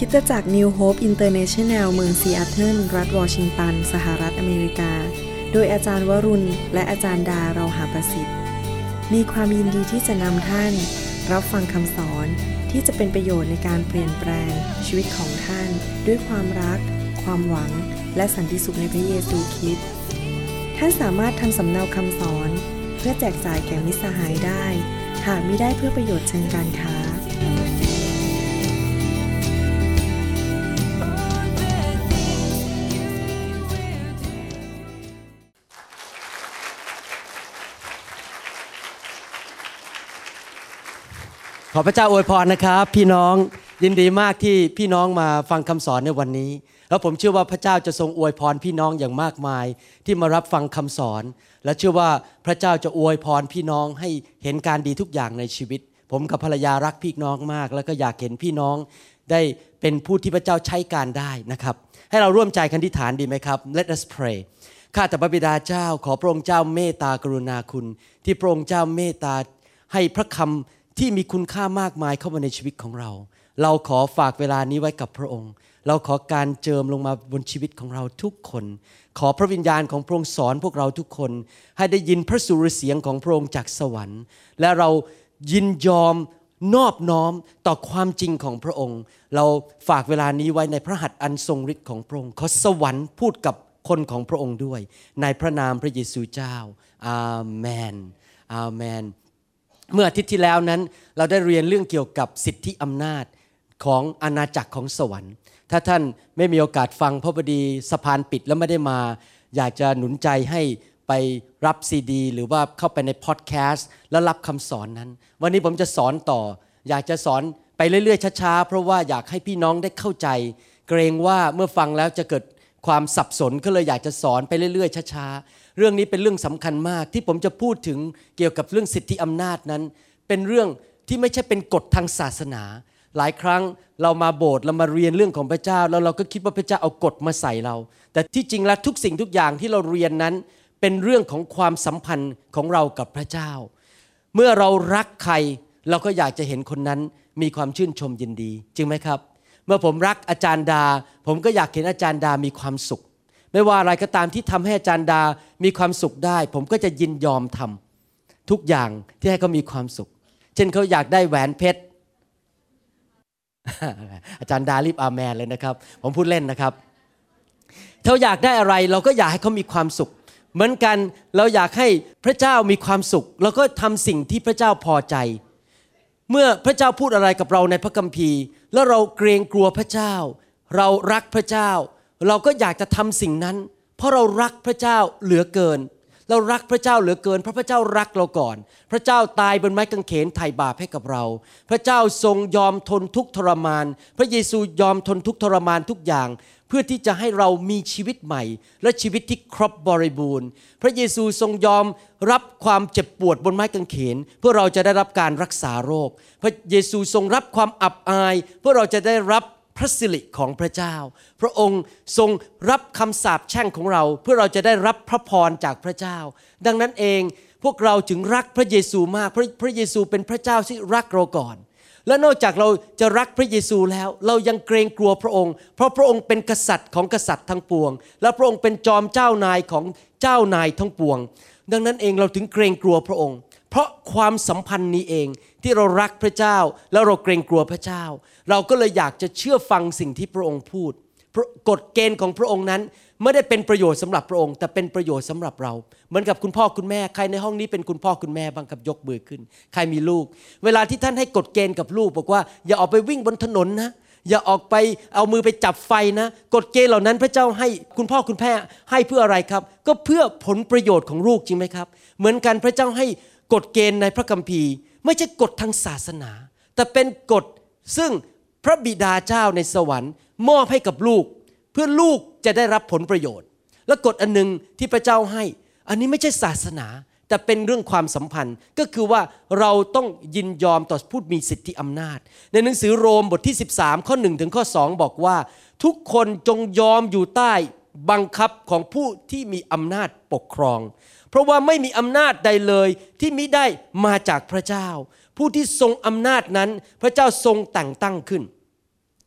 คิดจะจาก New Hope International เมืองซีแอตเทิลรัฐวอชิงตัน สหรัฐอเมริกา โดยอาจารย์วรุณ และอาจารย์ดาเราหาประสิทธิ์ มีความยินดีที่จะนำท่าน รับฟังคำสอนที่จะเป็นประโยชน์ในการเปลี่ยนแปลง ชีวิตของท่าน ด้วยความรัก ความหวัง และสันติสุขในพระเยซูคริสต์ท่านสามารถทำสำเนาคำสอน เพื่อแจกจ่ายแก่มิสหายได้ หากมิได้เพื่อประโยชน์เชิงการค้า ขอพระเจ้าอวยพรนะครับ พี่น้องยินดีมากที่พี่น้องมาฟังคำสอนในวันนี้ แล้วผมเชื่อว่าพระเจ้าจะทรงอวยพรพี่น้องอย่างมากมาย ที่มารับฟังคำสอน และเชื่อว่าพระเจ้าจะอวยพรพี่น้องให้เห็นการดีทุกอย่างในชีวิต ผมกับภรรยารักพี่น้องมาก แล้วก็อยากเห็นพี่น้องได้เป็นผู้ที่พระเจ้าใช้การได้นะครับ ให้เราร่วมใจกันที่ฐานดีไหมครับ Let us pray ข้าแต่พระบิดาเจ้า ขอพระองค์เจ้าเมตตากรุณาคุณ ที่พระองค์เจ้าเมตตาให้พระคำ ที่มีคุณค่ามากมายเข้ามาในชีวิตของเรา เราขอฝากเวลานี้ไว้กับพระองค์ เราขอการเจิมลงมาบนชีวิตของเราทุกคน ขอพระวิญญาณของพระองค์สอนพวกเราทุกคน ให้ได้ยินพระสุรเสียงของพระองค์จากสวรรค์ และเรายินยอมนอบน้อมต่อความจริงของพระองค์ เราฝากเวลานี้ไว้ในพระหัตถ์อันทรงฤทธิ์ของพระองค์ ขอสวรรค์พูดกับคนของพระองค์ด้วย ในพระนามพระเยซูเจ้า อาเมน อาเมน เมื่ออาทิตย์ที่แล้วนั้น เราได้เรียนเรื่องเกี่ยวกับสิทธิอำนาจของอาณาจักรของสวรรค์ ถ้าท่านไม่มีโอกาสฟังพระพอดีสะพานปิดแล้วไม่ได้มา อยากจะหนุนใจให้ไปรับซีดี หรือว่าเข้าไปในพอดแคสต์แล้วรับคำสอนนั้น วันนี้ผมจะสอนต่อ อยากจะสอนไปเรื่อยๆช้าๆเพราะว่าอยากให้พี่น้องได้เข้าใจ เกรงว่าเมื่อฟังแล้วจะเกิดความสับสนก็เลยอยากจะสอนไปเรื่อยๆช้าๆ เรื่องนี้เป็นเรื่องสำคัญมากที่ผมจะพูดถึงเกี่ยวกับเรื่องสิทธิอำนาจนั้น เป็นเรื่องที่ไม่ใช่เป็นกฎทางศาสนา หลายครั้งเรามาโบสถ์เรามาเรียนเรื่องของพระเจ้า แล้วเราก็คิดว่าพระเจ้าเอากฎมาใส่เรา แต่ที่จริงแล้วทุกสิ่งทุกอย่างที่เราเรียนนั้น เป็นเรื่องของความสัมพันธ์ของเรากับพระเจ้า เมื่อเรารักใครเราก็อยากจะเห็นคนนั้นมีความชื่นชมยินดี จริงไหมครับ เมื่อผมรักอาจารย์ดา ผมก็อยากเห็นอาจารย์ดามีความสุข ไม่ว่าอะไรก็ตามที่ทำให้อาจารย์ดา มีความสุขได้ ผมก็จะยินยอมทำทุกอย่างที่ให้เขามีความสุข เช่นเขาอยากได้แหวนเพชรอาจารย์ดารีบอาแมนเลยนะครับ ผมพูดเล่นนะครับเขาอยากได้อะไรเราก็อยากให้เขามีความสุข เหมือนกันเราอยากให้พระเจ้ามีความสุขเราก็ทำสิ่งที่พระเจ้าพอใจ เมื่อพระเจ้าพูดอะไรกับเราในพระคัมภีร์ แล้วเราเกรงกลัวพระเจ้า เรารักพระเจ้า เราก็อยากจะทำสิ่งนั้น เพราะเรารักพระเจ้าเหลือเกิน เรารักพระเจ้าเหลือเกิน เพราะพระเจ้ารักเราก่อน พระเจ้าตายบนไม้กางเขนไถ่บาปให้กับเรา พระเจ้าทรงยอมทนทุกทรมาน พระเยซูยอมทนทุกทรมานทุกอย่าง เพื่อที่จะให้เรามีชีวิตใหม่ และชีวิตที่ครบบริบูรณ์ พระเยซูทรงยอมรับความเจ็บปวดบนไม้กางเขน เพื่อเราจะได้รับการรักษาโรค พระเยซูทรงรับความอับอาย เพื่อเราจะได้รับ พระสิริของพระเจ้า พระองค์ทรงรับคำสาปแช่งของเรา เพื่อเราจะได้รับพระพรจากพระเจ้า ดังนั้นเองพวกเราจึงรักพระเยซูมากเพราะพระเยซูเป็นพระเจ้าที่รักเราก่อน และนอกจากเราจะรักพระเยซูแล้ว เรายังเกรงกลัวพระองค์ เพราะพระองค์เป็นกษัตริย์ของกษัตริย์ทั้งปวง และพระองค์เป็นจอมเจ้านายของเจ้านายทั้งปวง ดังนั้นเองเราถึงเกรงกลัวพระองค์ เพราะความสัมพันธ์นี้เอง ที่เรารักพระเจ้า แล้วเราเกรงกลัวพระเจ้า เราก็เลยอยากจะเชื่อฟังสิ่งที่พระองค์พูดกฎเกณฑ์ของพระองค์นั้นไม่ได้เป็นประโยชน์สำหรับพระองค์ แต่เป็นประโยชน์สำหรับเรา เหมือนกับคุณพ่อคุณแม่ใครในห้องนี้เป็นคุณพ่อคุณแม่บ้างคับยกมือขึ้น ใครมีลูก เวลาที่ท่านให้กฎเกณฑ์กับลูก บอกว่า อย่าออกไปวิ่งบนถนนนะอย่าออกไปเอามือไปจับไฟนะกฎเกณฑ์เหล่านั้นพระเจ้าให้คุณพ่อคุณแม่ให้เพื่ออะไรครับ ก็เพื่อผลประโยชน์ของลูกจริงไหมครับ เหมือนกันพระเจ้าให้กฎเกณฑ์ในพระคัมภีร์ ไม่ใช่กฎทางศาสนา แต่เป็นกฎซึ่งพระบิดาเจ้าในสวรรค์ มอบให้กับลูก เพื่อลูกจะได้รับผลประโยชน์ และกฎอันหนึ่งที่พระเจ้าให้ อันนี้ไม่ใช่ศาสนา แต่เป็นเรื่องความสัมพันธ์ก็คือว่าเราต้องยินยอมต่อผู้มีสิทธิอำนาจ ในหนังสือโรมบทที่ 13 ข้อ1ถึงข้อ 2 บอกว่า ทุกคนจงยอมอยู่ใต้บังคับของผู้ที่มีอำนาจปกครอง เพราะว่าไม่มีอำนาจใดเลยที่มิได้มาจากพระเจ้า ผู้ที่ทรงอำนาจนั้น พระเจ้าทรงแต่งตั้งขึ้น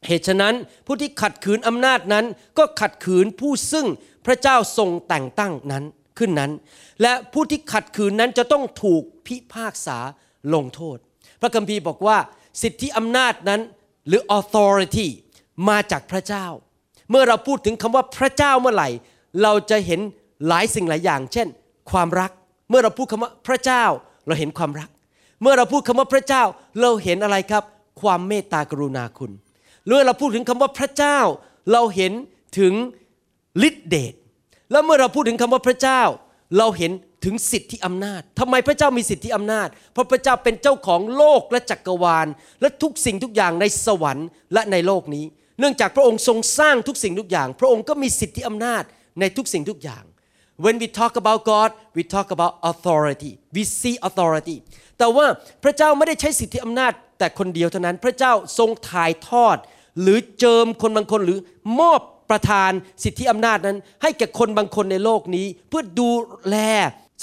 เหตุฉะนั้นผู้ที่ขัดขืนอำนาจนั้น ก็ขัดขืนผู้ซึ่งพระเจ้าทรงแต่งตั้งนั้นขึ้นนั้น และผู้ที่ขัดขืนนั้นจะต้องถูกพิพากษาลงโทษ พระคัมภีร์บอกว่า สิทธิอำนาจนั้นหรือ authority มาจากพระเจ้า เมื่อเราพูดถึงคำว่าพระเจ้าเมื่อไหร่ เราจะเห็นหลายสิ่งหลายอย่าง เช่น ความรัก เมื่อเราพูดคำว่าพระเจ้าเราเห็นความรัก เมื่อเราพูดคำว่าพระเจ้าเราเห็นอะไรครับ ความเมตตากรุณาคุณเมื่อเราพูดถึงคำว่าพระเจ้า เราเห็นถึงฤทธิเดชแล้วเมื่อเราพูดถึงคำว่าพระเจ้า เราเห็นถึงสิทธิอำนาจทำไมพระเจ้ามีสิทธิอำนาจ เพราะพระเจ้าเป็นเจ้าของโลกและจักรวาล และทุกสิ่งทุกอย่างในสวรรค์และในโลกนี้ เนื่องจากพระองค์ทรงสร้างทุกสิ่งทุกอย่าง พระองค์ก็มีสิทธิอำนาจในทุกสิ่งทุกอย่าง when we talk about God we talk about authority we see authority แต่ว่าพระเจ้าไม่ได้ใช้สิทธิอำนาจแต่คนเดียวเท่านั้น พระเจ้าทรงถ่ายทอด หรือเจิมคนบางคนหรือมอบประทานสิทธิอำนาจนั้น ให้แก่คนบางคนในโลกนี้ เพื่อดูแล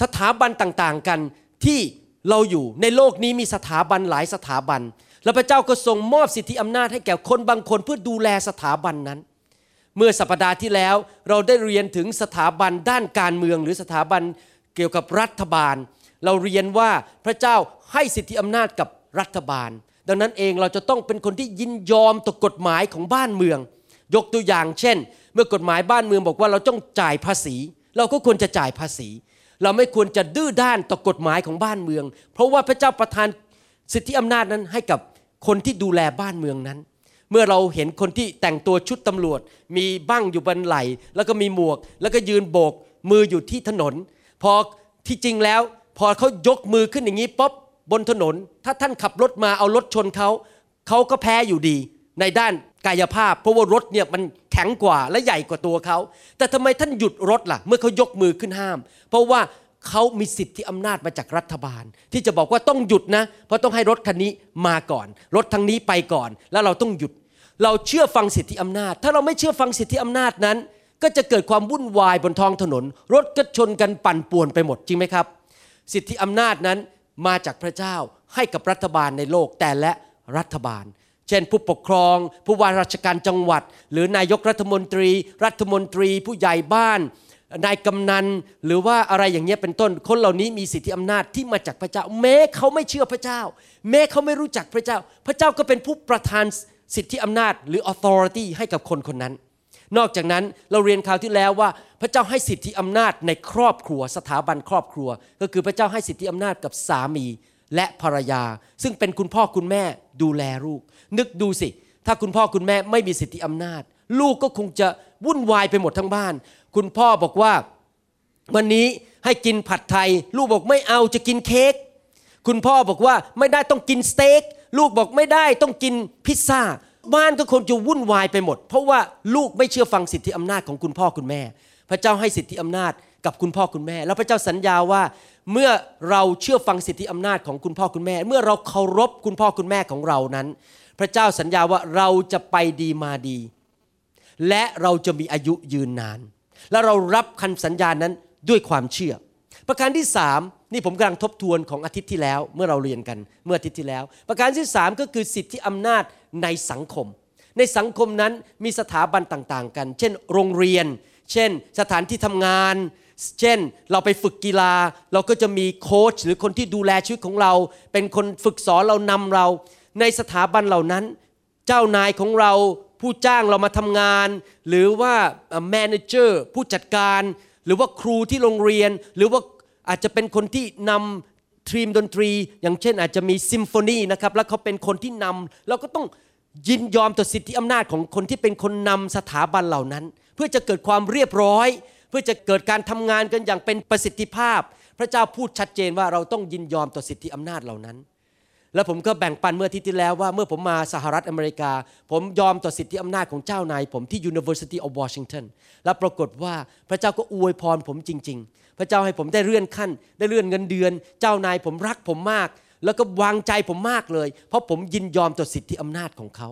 สถาบันต่างๆกันที่เราอยู่ในโลกนี้มีสถาบันหลายสถาบัน แล้วพระเจ้าก็ทรงมอบสิทธิอำนาจให้แก่คนบางคนเพื่อดูแลสถาบันนั้น เมื่อสัปดาห์ที่แล้วเราได้เรียนถึงสถาบันด้านการเมืองหรือสถาบันเกี่ยวกับรัฐบาล เราเรียนว่าพระเจ้าให้สิทธิอำนาจกับรัฐบาล ดังนั้นเองเราจะต้องเป็นคนที่ยินยอมต่อกฎหมายของบ้านเมือง ยกตัวอย่างเช่น เมื่อกฎหมายบ้านเมืองบอกว่าเราต้องจ่ายภาษี เราก็ควรจะจ่ายภาษี เราไม่ควรจะดื้อด้านต่อกฎหมายของบ้านเมือง เพราะว่าพระเจ้าประทานสิทธิอำนาจนั้นให้กับคนที่ดูแลบ้านเมืองนั้น เมื่อเราเห็นคนที่แต่งตัวชุดตำรวจ มีบั้งอยู่บนไหล่ แล้วก็มีหมวก แล้วก็ยืนโบกมืออยู่ที่ถนน พอที่จริงแล้ว พอเขายกมือขึ้นอย่างนี้ป๊อบบนถนน ถ้าท่านขับรถมาเอารถชนเขาเขาก็แพ้อยู่ดี ในด้านกายภาพ เพราะว่ารถเนี่ยมันแข็งกว่าและใหญ่กว่าตัวเขาแต่ทำไมท่านหยุดรถล่ะ เมื่อเขายกมือขึ้นห้าม เพราะว่า เขามีสิทธิอำนาจมาจากรัฐบาล ที่จะบอกว่าต้องหยุดนะ เพราะต้องให้รถคันนี้มาก่อน รถทางนี้ไปก่อน แล้วเราต้องหยุด เราเชื่อฟังสิทธิอำนาจ ถ้าเราไม่เชื่อฟังสิทธิอำนาจนั้น ก็จะเกิดความวุ่นวายบนท้องถนน รถก็ชนกันปั่นป่วนไปหมดจริงไหมครับ สิทธิอำนาจนั้นมาจากพระเจ้าให้กับรัฐบาลในโลกแต่และรัฐบาล เช่น ผู้ปกครอง ผู้ว่าราชการจังหวัด หรือนายกรัฐมนตรี รัฐมนตรี ผู้ใหญ่บ้าน นายกำนันหรือว่าอะไรอย่างเงี้ยเป็นต้น คนเหล่านี้มีสิทธิอำนาจที่มาจากพระเจ้า แม้เขาไม่เชื่อพระเจ้า แม้เขาไม่รู้จักพระเจ้า พระเจ้าก็เป็นผู้ประทานสิทธิอำนาจหรือ authority ให้กับคนคนนั้น นอกจากนั้นเราเรียนคราวที่แล้วว่า พระเจ้าให้สิทธิอำนาจในครอบครัว สถาบันครอบครัว ก็คือพระเจ้าให้สิทธิอำนาจกับสามีและภรรยา ซึ่งเป็นคุณพ่อคุณแม่ดูแลลูก นึกดูสิ ถ้าคุณพ่อคุณแม่ไม่มีสิทธิอำนาจ ลูกก็คงจะวุ่นวายไปหมดทั้งบ้าน คุณพ่อบอกว่า วันนี้ให้กินผัดไทย ลูกบอกไม่เอาจะกินเค้กคุณพ่อบอกว่าไม่ได้ต้องกินสเต็กลูกบอกไม่ได้ต้องกินพิซซ่าบ้านก็คงจะวุ่นวายไปหมด เพราะว่าลูกไม่เชื่อฟังสิทธิอำนาจของคุณพ่อคุณแม่ พระเจ้าให้สิทธิอำนาจกับคุณพ่อคุณแม่ แล้วพระเจ้าสัญญาว่าเมื่อเราเชื่อฟังสิทธิอำนาจของคุณพ่อคุณแม่ เมื่อเราเคารพคุณพ่อคุณแม่ของเรานั้น พระเจ้าสัญญาว่าเราจะไปดีมาดี และเราจะมีอายุยืนนาน และเรารับคำสัญญานั้นด้วยความเชื่อ ประการที่สามนี่ผมกำลังทบทวนของอาทิตย์ที่แล้วเมื่อเราเรียนกันเมื่ออาทิตย์ที่แล้ว ประการที่สามก็คือสิทธิอำนาจในสังคม ในสังคมนั้นมีสถาบันต่างๆ กัน เช่น โรงเรียน เช่น สถานที่ทำงาน เช่น เราไปฝึกกีฬา เราก็จะมีโค้ชหรือคนที่ดูแลชีวิตของเรา เป็นคนฝึกสอนเรานำเรา ในสถาบันเหล่านั้น เจ้านายของเรา ผู้จ้างเรามาทำงาน หรือว่าแมเนเจอร์ผู้จัดการ หรือว่าครูที่โรงเรียน หรือว่าอาจจะเป็นคนที่นำทีมดนตรี อย่างเช่นอาจจะมีซิมโฟนีนะครับแล้วเขาเป็นคนที่นำเราก็ต้องยินยอมต่อสิทธิอำนาจของคนที่เป็นคนนำสถาบันเหล่านั้น เพื่อจะเกิดความเรียบร้อย เพื่อจะเกิดการทำงานกันอย่างเป็นประสิทธิภาพ พระเจ้าพูดชัดเจนว่าเราต้องยินยอมต่อสิทธิอำนาจเหล่านั้น แล้วผมก็แบ่งปันเมื่อทิตย์ที่แล้วว่าเมื่อผมมาสหรัฐอเมริกา ผมยอมต่อสิทธิอำนาจของเจ้านายผมที่ University of Washington และปรากฏว่าพระเจ้าก็อวยพรผมจริง ๆ พระเจ้าให้ผมได้เลื่อนขั้น ได้เลื่อนเงินเดือน เจ้านายผมรักผมมาก แล้วก็วางใจผมมากเลย เพราะผมยินยอมต่อสิทธิอำนาจของเขา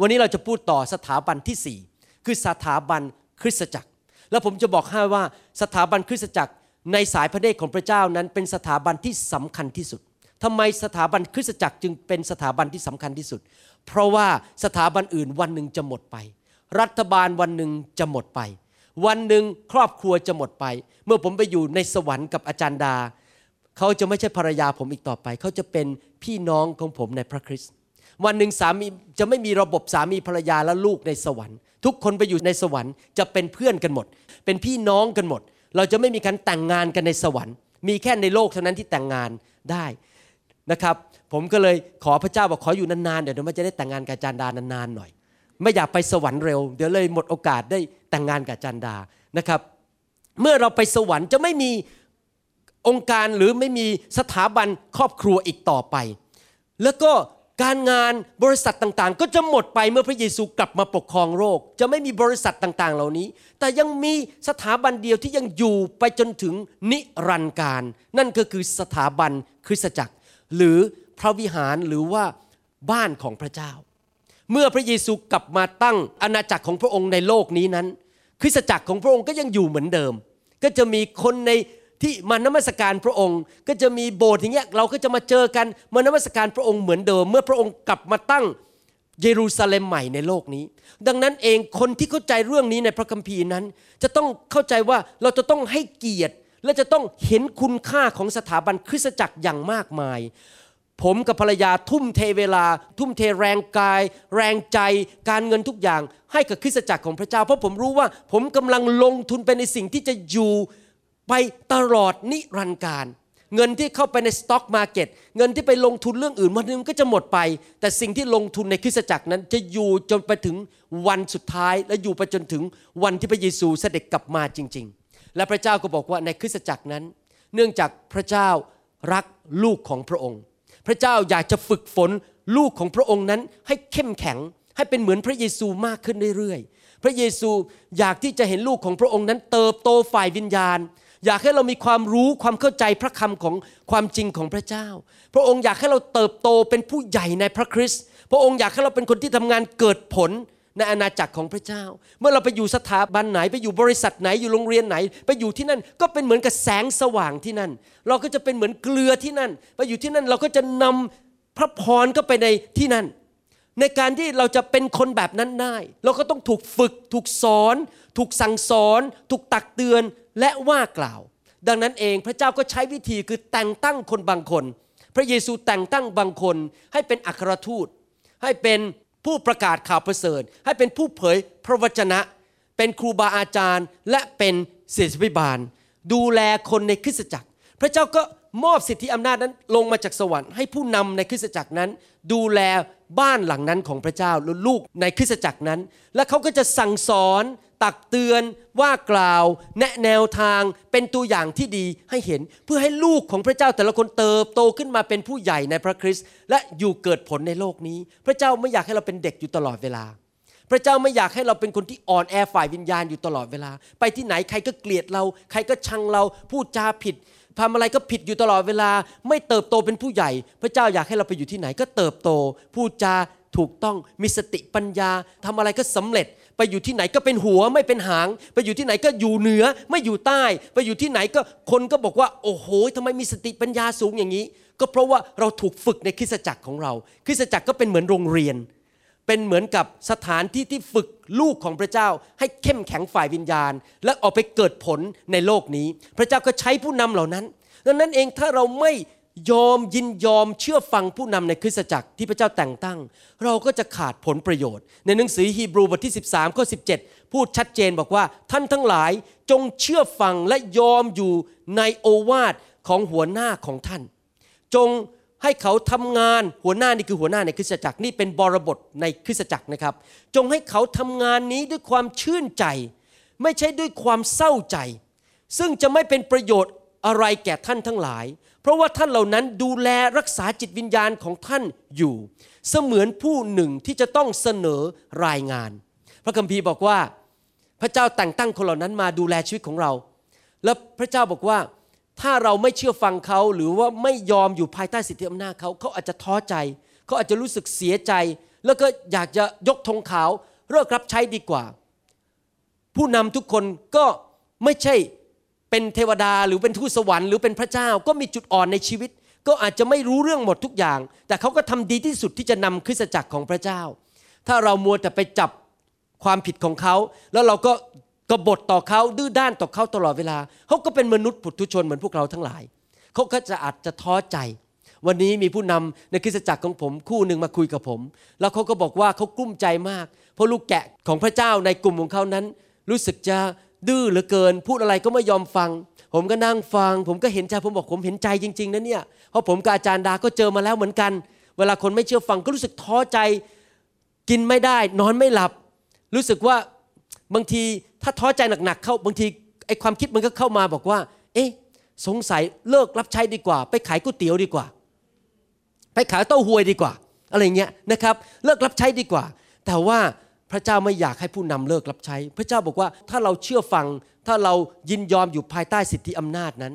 วันนี้เราจะพูดต่อสถาบันที่สี่คือสถาบันคริสตจักร แล้วผมจะบอกให้ว่าสถาบันคริสตจักรในสายพระเนตรของพระเจ้านั้นเป็นสถาบันที่สำคัญที่สุด ทำไมสถาบันคริสตจักรจึงเป็นสถาบันที่สำคัญที่สุด เพราะว่าสถาบันอื่นวันหนึ่งจะหมดไป รัฐบาลวันหนึ่งจะหมดไป วันหนึ่งครอบครัวจะหมดไป เมื่อผมไปอยู่ในสวรรค์กับอาจารย์ดา เขาจะไม่ใช่ภรรยาผมอีกต่อไป เขาจะเป็นพี่น้องของผมในพระคริสต์วันหนึ่งสามีจะไม่มีระบบสามีภรรยาและลูกในสวรรค์ ทุกคนไปอยู่ในสวรรค์จะเป็นเพื่อนกันหมด เป็นพี่น้องกันหมด เราจะไม่มีการแต่งงานกันในสวรรค์ มีแค่ในโลกเท่านั้นที่แต่งงานได้ นะครับผมก็เลยขอพระเจ้าบอกขออยู่นานๆเดี๋ยวมันจะได้แต่งงานกับจารย์ดานานๆหน่อย ไม่อยากไปสวรรค์เร็ว เดี๋ยวเลยหมดโอกาสได้แต่งงานกับจารย์ดานะครับ เมื่อเราไปสวรรค์จะไม่มีองค์การหรือไม่มีสถาบันครอบครัวอีกต่อไป แล้วก็การงานบริษัทต่างๆ ก็จะหมดไปเมื่อพระเยซูกลับมาปกครองโลกจะไม่มีบริษัทต่างๆ เหล่านี้ แต่ยังมีสถาบันเดียวที่ยังอยู่ไปจนถึงนิรันดร์การ นั่นก็คือสถาบันคริสตจักร หรือพระวิหารหรือว่าบ้านของพระเจ้า เมื่อพระเยซูกลับมาตั้งอาณาจักรของพระองค์ในโลกนี้นั้น คริสตจักรของพระองค์ก็ยังอยู่เหมือนเดิม ก็จะมีคนในที่มานมัสการพระองค์ ก็จะมีโบสถ์อย่างเงี้ยเราก็จะมาเจอกันมานมัสการพระองค์เหมือนเดิม เมื่อพระองค์กลับมาตั้งเยรูซาเล็มใหม่ในโลกนี้ ดังนั้นเองคนที่เข้าใจเรื่องนี้ในพระคัมภีร์นั้น จะต้องเข้าใจว่าเราจะต้องให้เกียรติ และจะต้องเห็นคุณค่าของสถาบันคริสตจักรอย่างมากมาย ผมกับภรรยาทุ่มเทเวลา ทุ่มเทแรงกาย แรงใจ การเงินทุกอย่าง ให้กับคริสตจักรของพระเจ้า เพราะผมรู้ว่าผมกำลังลงทุนไปในสิ่งที่จะอยู่ไปตลอดนิรันดร์การเงินที่เข้าไปในสต็อกมาเก็ตเงินที่ไปลงทุนเรื่องอื่นวันนึงก็จะหมดไป แต่สิ่งที่ลงทุนในคริสตจักรนั้น จะอยู่จนไปถึงวันสุดท้าย และอยู่ไปจนถึงวันที่พระเยซูเสด็จกลับมาจริง ๆ และพระเจ้าก็บอกว่าในคริสตจักรนั้น เนื่องจากพระเจ้ารักลูกของพระองค์ พระเจ้าอยากจะฝึกฝนลูกของพระองค์นั้นให้เข้มแข็งให้เป็นเหมือนพระเยซูมากขึ้นเรื่อยๆ พระเยซูอยากที่จะเห็นลูกของพระองค์นั้น เติบโตฝ่ายวิญญาณ อยากให้เรามีความรู้ความเข้าใจพระคำของความจริงของพระเจ้า พระองค์อยากให้เราเติบโตเป็นผู้ใหญ่ในพระคริสต์ พระองค์อยากให้เราเป็นคนที่ทำงานเกิดผล ในอาณาจักรของพระเจ้า เมื่อเราไปอยู่สถาบันไหนไปอยู่บริษัทไหนอยู่โรงเรียนไหน ไปอยู่ที่นั่นก็เป็นเหมือนกับแสงสว่างที่นั่น เราก็จะเป็นเหมือนเกลือที่นั่น ไปอยู่ที่นั่นเราก็จะนำพระพรก็ไปในที่นั่น ในการที่เราจะเป็นคนแบบนั้นได้ เราก็ต้องถูกฝึก ถูกสอน ถูกสั่งสอน ถูกตักเตือนและว่ากล่าว ดังนั้นเองพระเจ้าก็ใช้วิธีคือแต่งตั้งคนบางคน พระเยซูแต่งตั้งบางคนให้เป็นอัครทูตให้เป็น ผู้ประกาศข่าวประเสริฐ ให้เป็นผู้เผยพระวจนะ เป็นครูบาอาจารย์ และเป็นศิษฐิบาล ดูแลคนในคริสตจักร พระเจ้าก็มอบสิทธิอำนาจนั้นลงมาจากสวรรค์ให้ผู้นำในคริสตจักรนั้น ดูแลบ้านหลังนั้นของพระเจ้าและลูกในคริสตจักรนั้น และเขาก็จะสั่งสอน ตักเตือนว่ากล่าว แนะแนวทางเป็นตัวอย่างที่ดีให้เห็น เพื่อให้ลูกของพระเจ้าแต่ละคนเติบโตขึ้นมาเป็นผู้ใหญ่ในพระคริสต์และอยู่เกิดผลในโลกนี้ พระเจ้าไม่อยากให้เราเป็นเด็กอยู่ตลอดเวลา พระเจ้าไม่อยากให้เราเป็นคนที่อ่อนแอฝ่ายวิญญาณอยู่ตลอดเวลา ไปที่ไหนใครก็เกลียดเรา ใครก็ชังเราพูดจาผิดทำอะไรก็ผิดอยู่ตลอดเวลา ไม่เติบโตเป็นผู้ใหญ่ พระเจ้าอยากให้เราไปอยู่ที่ไหนก็เติบโต พูดจาถูกต้องมีสติปัญญาทำอะไรก็สำเร็จ ไปอยู่ที่ไหนก็เป็นหัวไม่เป็นหาง ไปอยู่ที่ไหนก็อยู่เหนือไม่อยู่ใต้ ไปอยู่ที่ไหนก็คนก็บอกว่า โอ้โหทำไมมีสติปัญญาสูงอย่างนี้ ก็เพราะว่าเราถูกฝึกในคริสตจักรของเรา คริสตจักรก็เป็นเหมือนโรงเรียน เป็นเหมือนกับสถานที่ที่ฝึกลูกของพระเจ้า ให้เข้มแข็งฝ่ายวิญญาณ และออกไปเกิดผลในโลกนี้ พระเจ้าก็ใช้ผู้นำเหล่านั้นดังนั้นเองถ้าเราไม่ ยอมยินยอมเชื่อฟังผู้นำในคริสตจักรที่พระเจ้าแต่งตั้ง เราก็จะขาดผลประโยชน์ ในหนังสือฮีบรูบทที่ 13ข้อ17 พูดชัดเจนบอกว่าท่านทั้งหลายจงเชื่อฟังและยอมอยู่ในโอวาทของหัวหน้าของท่าน จงให้เขาทำงานหัวหน้านี่คือหัวหน้าในคริสตจักรนี่เป็นบรบทในคริสตจักรนะครับ จงให้เขาทำงานนี้ด้วยความชื่นใจ ไม่ใช่ด้วยความเศร้าใจ ซึ่งจะไม่เป็นประโยชน์ อะไรแก่ท่านทั้งหลาย เพราะว่าท่านเหล่านั้นดูแลรักษาจิตวิญญาณของท่านอยู่ เสมือนผู้หนึ่งที่จะต้องเสนอรายงาน พระคัมภีร์บอกว่า พระเจ้าแต่งตั้งคนเหล่านั้นมาดูแลชีวิตของเรา และพระเจ้าบอกว่าถ้าเราไม่เชื่อฟังเขาหรือว่าไม่ยอมอยู่ภายใต้สิทธิอำนาจเขาเขาอาจจะท้อใจ เขาอาจจะรู้สึกเสียใจ แล้วก็อยากจะยกธงขาวเลิกรับใช้ดีกว่า ผู้นำทุกคนก็ไม่ใช่ เป็นเทวดาหรือเป็นทูตสวรรค์หรือเป็นพระเจ้าก็มีจุดอ่อนในชีวิต ก็อาจจะไม่รู้เรื่องหมดทุกอย่าง แต่เขาก็ทำดีที่สุดที่จะนำคริสตจักรของพระเจ้า ถ้าเรามัวแต่ไปจับความผิดของเขา แล้วเราก็กบฏต่อเขาดื้อด้านต่อเขาตลอดเวลาเขาก็เป็นมนุษย์ปุถุชนเหมือนพวกเราทั้งหลายเขาก็จะอาจจะท้อใจ วันนี้มีผู้นำในคริสตจักรของผมคู่หนึ่งมาคุยกับผม แล้วเขาก็บอกว่าเขากลุ้มใจมาก เพราะลูกแกะของพระเจ้าในกลุ่มของเขานั้น รู้สึกจะ ดื้อเหลือเกิน พูดอะไรก็ไม่ยอมฟัง ผมก็นั่งฟัง ผมก็เห็นใจผมบอกผมเห็นใจจริง ๆนะเนี่ยเพราะผมกับอาจารย์ดาก็เจอมาแล้วเหมือนกัน เวลาคนไม่เชื่อฟังก็รู้สึกท้อใจกินไม่ได้ นอนไม่หลับ รู้สึกว่าบางทีถ้าท้อใจหนักๆเข้าบางทีไอ้ความคิดมันก็เข้ามาบอกว่า เอ๊ะสงสัยเลิกรับใช้ดีกว่า ไปขายก๋วยเตี๋ยวดีกว่า ไปขายเต้าหวยดีกว่า อะไรเงี้ยนะครับ เลิกรับใช้ดีกว่า แต่ว่า ระเจ้าไม่อยากให้ผู้นำเลิกรับใช้ พระเจ้าบอกว่าถ้าเราเชื่อฟัง ถ้าเรายินยอมอยู่ภายใต้สิทธิอำนาจนั้น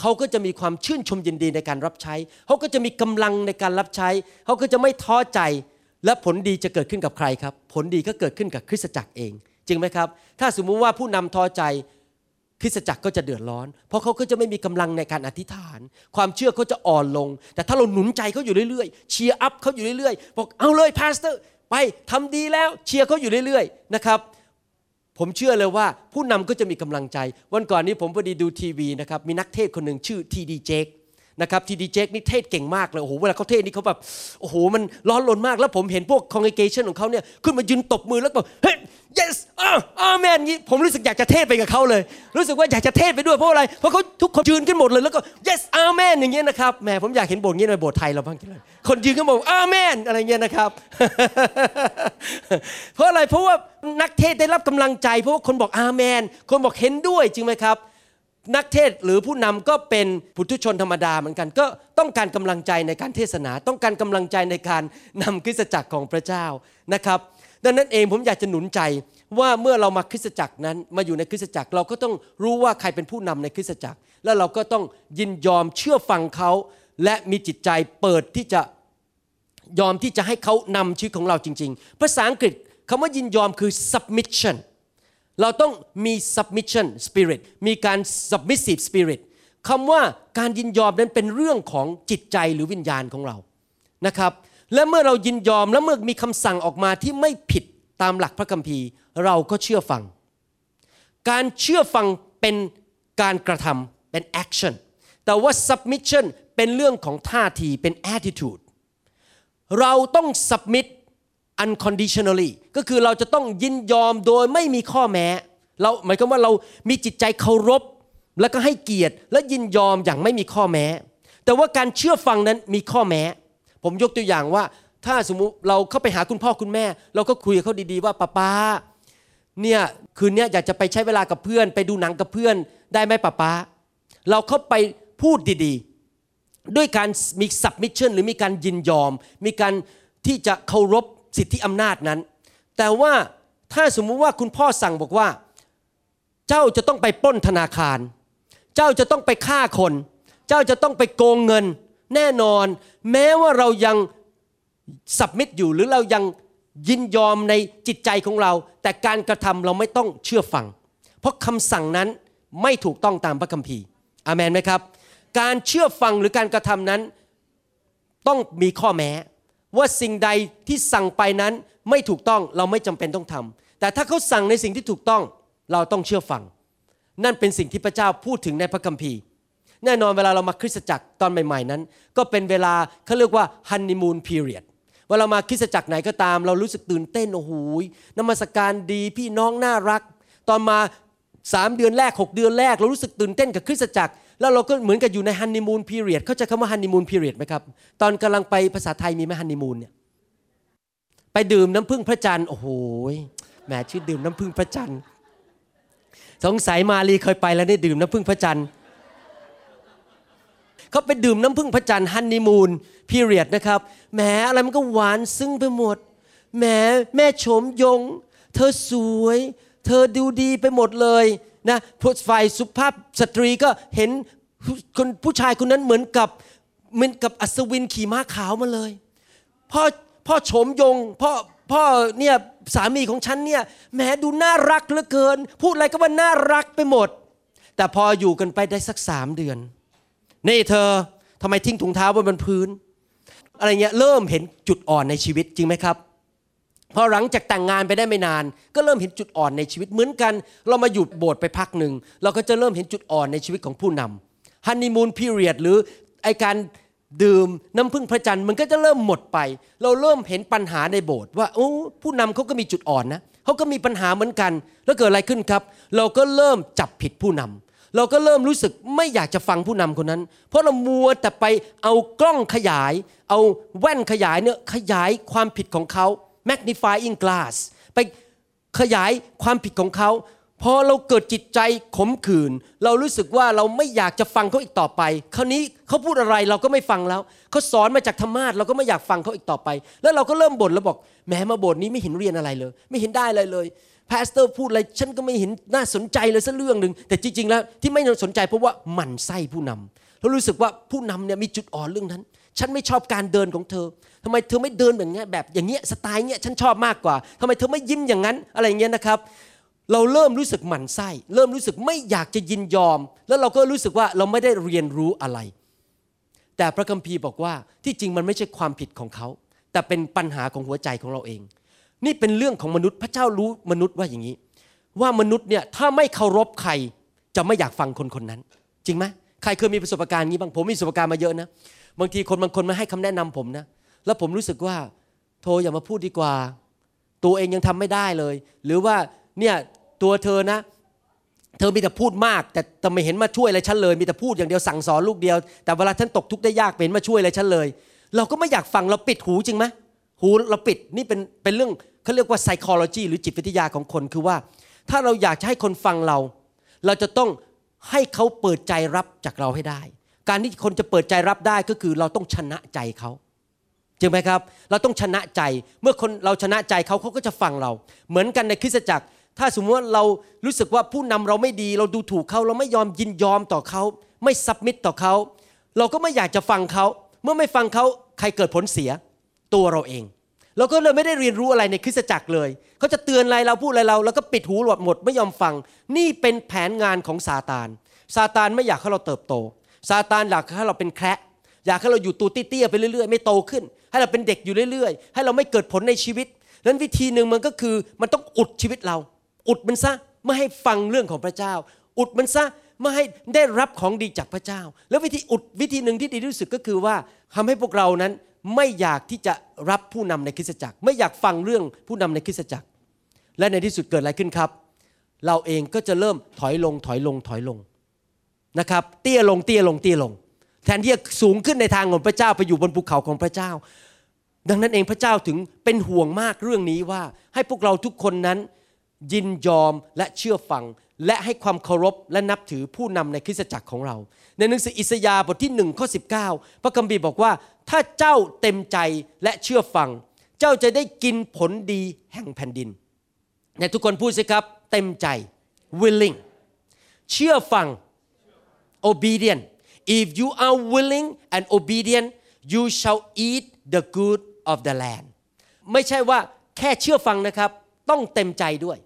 เขาก็จะมีความชื่นชมยินดีในการรับใช้ เขาก็จะมีกำลังในการรับใช้ เขาก็จะไม่ท้อใจ และผลดีจะเกิดขึ้นกับใครครับ ผลดีก็เกิดขึ้นกับคริสตจักรเอง จริงไหมครับ ถ้าสมมุติว่าผู้นำท้อใจคริสตจักรก็จะเดือดร้อน เพราะเขาก็จะไม่มีกำลังในการอธิษฐาน ความเชื่อเขาจะอ่อนลง แต่ถ้าเราหนุนใจเขาอยู่เรื่อยๆ cheer up เขาอยู่เรื่อยๆ บอกเอาเลย pastor ไปทำดีแล้วเชียร์เขาอยู่เรื่อยๆนะครับ ผมเชื่อเลยว่าผู้นำก็จะมีกำลังใจ วันก่อนนี้ผมพอดีดูทีวีนะครับมีนักเทศคนหนึ่งชื่อ T.D. Jakes นะครับ T.D. Jakes นี่เทศเก่งมากเลยโอ้โหเวลาเขาเทศนี่เขาแบบโอ้โหมันร้อนรนมากแล้วผมเห็นพวก congregation ของเขาเนี่ยขึ้นมายืนตบมือแล้วบอกเฮ้ย yes อ่าอาเมนงี้ผมรู้สึกอยากจะเทศไปกับเขาเลย รู้สึกว่าอยากจะเทศไปด้วยเพราะอะไรเพราะเขาทุกคนยืนขึ้นหมดเลยแล้วก็ yes อาเมนอย่างเงี้ยนะครับแหมผมอยากเห็นโบสถ์งี้ยในโบสถ์ไทยเราบ้างจังเลยคนยืนขึ้นบอกอาเมนอะไรเงี้ยนะครับ เพราะอะไรเพราะว่านักเทศได้รับกำลังใจ เพราะว่าคนบอกอาเมน คนบอกเห็นด้วยจริงไหมครับ นักเทศหรือผู้นำก็เป็นผู้ทุชนธรรมดาเหมือนกัน ก็ต้องการกำลังใจในการเทศนา ต้องการกำลังใจในการนำคริสตจักรของพระเจ้านะครับ ดังนั้นเองผมอยากจะหนุนใจว่าเมื่อเรามาคริสตจักรนั้นมาอยู่ในคริสตจักรเราก็ต้องรู้ว่าใครเป็นผู้นำในคริสตจักร แล้วเราก็ต้องยินยอมเชื่อฟังเขาและมีจิตใจเปิดที่จะยอมที่จะให้เขานำชีวิตของเราจริง ๆ ภาษาอังกฤษคำว่ายินยอมคือ submission เราต้องมี submission spirit มีการ submissive spirit คำว่าการยินยอมนั้นเป็นเรื่องของจิตใจหรือวิญญาณของเรานะครับและเมื่อเรายินยอมและเมื่อมีคำสั่งออกมาที่ไม่ผิดตามหลักพระคัมภีร์ เราก็เชื่อฟัง การเชื่อฟังเป็นการกระทำเป็น action แต่ว่า submission เป็นเรื่องของท่าทีเป็น attitude เราต้อง submit unconditionally ก็คือเราจะต้องยินยอมโดยไม่มีข้อแม้ เราหมายความว่าเรามีจิตใจเคารพ แล้วก็ให้เกียรติ และยินยอมอย่างไม่มีข้อแม้ แต่ว่าการเชื่อฟังนั้นมีข้อแม้ ผมยกตัวอย่างว่า ถ้าสมมุติเราเข้าไปหาคุณพ่อคุณแม่ เราก็คุยกับเขาดีๆว่าป้าป้าเนี่ยคืนนี้อยากจะไปใช้เวลากับเพื่อน ไปดูหนังกับเพื่อนได้ไหมป้าป้า เราเข้าไปพูดดีๆ ด้วยการมี submission หรือมีการยินยอม มีการที่จะเคารพ สิทธิอำนาจนั้น แต่ว่าถ้าสมมุติว่าคุณพ่อสั่งบอกว่า เจ้าจะต้องไปปล้นธนาคาร เจ้าจะต้องไปฆ่าคน เจ้าจะต้องไปโกงเงิน แน่นอน แม้ว่าเรายังสับมิดอยู่หรือเรายังยินยอมในจิตใจของเรา แต่การกระทำเราไม่ต้องเชื่อฟัง เพราะคำสั่งนั้นไม่ถูกต้องตามพระคัมภีร์อามนไหมครับ การเชื่อฟังหรือการกระทำนั้นต้องมีข้อแม้ ว่าสิ่งใดที่สั่งไปนั้นไม่ถูกต้องเราไม่จำเป็นต้องทำแต่ถ้าเขาสั่งในสิ่งที่ถูกต้องเราต้องเชื่อฟัง นั่นเป็นสิ่งที่พระเจ้าพูดถึงในพระคัมภีร์ แน่นอนเวลาเรามาคริสตจักรตอนใหม่ ๆนั้น ก็เป็นเวลาเขาเรียกว่าฮันนีมูนพีเรียดเวลามาคริสตจักรไหนก็ตาม เรารู้สึกตื่นเต้นโอ้โหนมัสการดีพี่น้องน่ารัก ตอนมาสามเดือนแรก 6 เดือนแรก เรารู้สึกตื่นเต้นกับคริสตจักร แล้วเราก็เหมือนกับอยู่ในฮันนีมูนพีเรียดเข้าใจคำว่าฮันนีมูนพีเรียดไหมครับ ตอนกำลังไปภาษาไทยมีไหมฮันนีมูนเนี่ยไปดื่มน้ำพึ่งพระจันทร์โอ้โหแหมชื่อดื่มน้ำพึ่งพระจันทร์สงสัยมาลีเคยไปแล้วได้ดื่มน้ำพึ่งพระจันทร์เขาไปดื่มน้ำพึ่งพระจันทร์ฮันนีมูนพีเรียดนะครับแหมอะไรมันก็หวานซึ้งไปหมดแหมแม่โฉมยง เธอสวย เธอดูดีไปหมดเลย นะฝ่ายสุภาพสตรีก็เห็นคนผู้ชายคนนั้นเหมือนกับเหมือนกับอัศวินขี่ม้าขาวมาเลยพ่อพ่อโฉมยงพ่อพ่อเนี่ยสามีของฉันเนี่ยแหมดูน่ารักเหลือเกิน พูดอะไรก็ว่าน่ารักไปหมด แต่พออยู่กันไปได้สักสามเดือน นี่เธอทำไมทิ้งถุงเท้าไว้บนพื้น อะไรเงี้ยเริ่มเห็นจุดอ่อนในชีวิตจริงไหมครับ พอหลังจากแต่งงานไปได้ไม่นาน ก็เริ่มเห็นจุดอ่อนในชีวิตเหมือนกัน เรามาหยุดโบสถ์ไปพักหนึ่งเราก็จะเริ่มเห็นจุดอ่อนในชีวิตของผู้นำฮันนีมูนพีเรียดหรือไอการดื่มน้ำพึ่งพระจันทร์มันก็จะเริ่มหมดไป เราเริ่มเห็นปัญหาในโบสถ์ว่าโอ้ผู้นำเขาก็มีจุดอ่อนนะเขาก็มีปัญหาเหมือนกัน แล้วเกิดอะไรขึ้นครับ เราก็เริ่มจับผิดผู้นำเราก็เริ่มรู้สึกไม่อยากจะฟังผู้นำคนนั้น เพราะเรามัวแต่ไปเอากล้องขยาย เอาแว่นขยายเนี่ยขยายความผิดของเขา magnifying glass ไปขยายความผิดของเขาพอเราเกิดจิตใจขมขื่นเรารู้สึกว่าเราไม่อยากจะฟังเขาอีกต่อไป คราวนี้เขาพูดอะไรเราก็ไม่ฟังแล้วเขาสอนมาจากธรรมาสน์เราก็ไม่อยากฟังเขาอีกต่อไป แล้วเราก็เริ่มบ่นแล้วบอกแหมมาโบสถ์นี้ไม่เห็นเรียนอะไรเลย ไม่เห็นได้อะไรเลย pastor พูดอะไรฉันก็ไม่เห็นน่าสนใจเลยสักเรื่องหนึ่งแต่จริง ๆ แล้วที่ไม่สนใจเพราะว่าหมั่นไส้ผู้นำเรารู้สึกว่าผู้นำเนี่ยมีจุดอ่อนเรื่องนั้น ฉันไม่ชอบการเดินของเธอทำไมเธอไม่เดินแบบเนี้ยแบบอย่างเงี้ยสไตล์เงี้ยฉันชอบมากกว่าทำไมเธอไม่ยิ้มอย่างนั้นอะไรเงี้ยนะครับ เราเริ่มรู้สึกหมั่นไส้ เริ่มรู้สึกไม่อยากจะยินยอม แล้วเราก็รู้สึกว่าเราไม่ได้เรียนรู้อะไร แต่พระคัมภีร์บอกว่าที่จริงมันไม่ใช่ความผิดของเขา แต่เป็นปัญหาของหัวใจของเราเอง นี่เป็นเรื่องของมนุษย์พระเจ้ารู้มนุษย์ว่าอย่างนี้ ว่ามนุษย์เนี่ยถ้าไม่เคารพใครจะไม่อยากฟังคนคนนั้น จริงไหมใครเคยมีประสบการณ์นี้บ้างผมมีประสบการณ์มาเยอะนะ บางทีคนบางคนมาให้คำแนะนำผมนะ แล้วผมรู้สึกว่า โทรอย่ามาพูดดีกว่า ตัวเองยังทำไม่ได้เลย หรือว่าเนี่ยตัวเธอนะ เธอมีแต่พูดมาก แต่แต่ไม่เห็นมาช่วยอะไรฉันเลย มีแต่พูดอย่างเดียวสั่งสอนลูกเดียว แต่เวลาฉันตกทุกข์ได้ยากเห็นมาช่วยอะไรฉันเลย เราก็ไม่อยากฟังเราปิดหูจริงไหมหูเราปิดนี่เป็นเป็นเรื่องเขาเรียกว่า psychology หรือจิตวิทยาของคนคือว่า ถ้าเราอยากจะให้คนฟังเรา เราจะต้องให้เขาเปิดใจรับจากเราให้ได้ การที่คนจะเปิดใจรับได้ก็คือเราต้องชนะใจเขาจริงไหมครับ เราต้องชนะใจเมื่อคนเราชนะใจเขาเขาก็จะฟังเรา เหมือนกันในคริสตจักร ถ้าสมมติว่าเรารู้สึกว่าผู้นำเราไม่ดี เราดูถูกเขาเราไม่ยอมยินยอมต่อเขาไม่สับมิดต่อเขาเราก็ไม่อยากจะฟังเขาเมื่อไม่ฟังเขาใครเกิดผลเสียตัวเราเองเราก็เลยไม่ได้เรียนรู้อะไรในคริสตจักรเลย เขาจะเตือนอะไรเราพูดอะไรเราแล้วก็ปิดหูหลดหมดไม่ยอมฟัง นี่เป็นแผนงานของซาตานซาตานไม่อยากให้เราเติบโต ซาตานอยากให้เราเป็นแคระอยากให้เราอยู่ตัวเตี้ยๆไปเรื่อยๆ ไม่โตขึ้น ให้เราเป็นเด็กอยู่เรื่อยๆ ให้เราไม่เกิดผลในชีวิตนั้นวิธีหนึ่งมันก็คือมันต้องอุดชีวิตเรา อุดมันซะไม่ให้ฟังเรื่องของพระเจ้า อุดมันซะไม่ให้ได้รับของดีจากพระเจ้า แล้ววิธีอุดวิธีหนึ่งที่ดีที่สุดก็คือว่าทำให้พวกเรานั้นไม่อยากที่จะรับผู้นำในคริสตจักร ไม่อยากฟังเรื่องผู้นำในคริสตจักร และในที่สุดเกิดอะไรขึ้นครับ เราเองก็จะเริ่มถอยลงถอยลงถอยลง นะครับเตี้ยลงเตี้ยลงเตี้ยลง แทนที่จะสูงขึ้นในทางของพระเจ้าไปอยู่บนภูเขาของพระเจ้า ดังนั้นเองพระเจ้าถึงเป็นห่วงมากเรื่องนี้ว่า ให้พวกเราทุกคนนั้น ยินยอมและเชื่อฟัง และให้ความเคารพและนับถือผู้นำในคริสตจักรของเรา ในหนังสืออิสยาห์บทที่หนึ่งข้อสิพระคัมภีร์บอกว่า ถ้าเจ้าเต็มใจและเชื่อฟัง เจ้าจะได้กินผลดีแห่งแผ่นดินเนี่ยทุกคนพูดสิครับ เต็มใจ willing เชื่อฟัง obedient if you are willing and obedient you shall eat the good of the land ไม่ใช่ว่าแค่เชื่อฟังนะครับ ต้องเต็มใจด้วย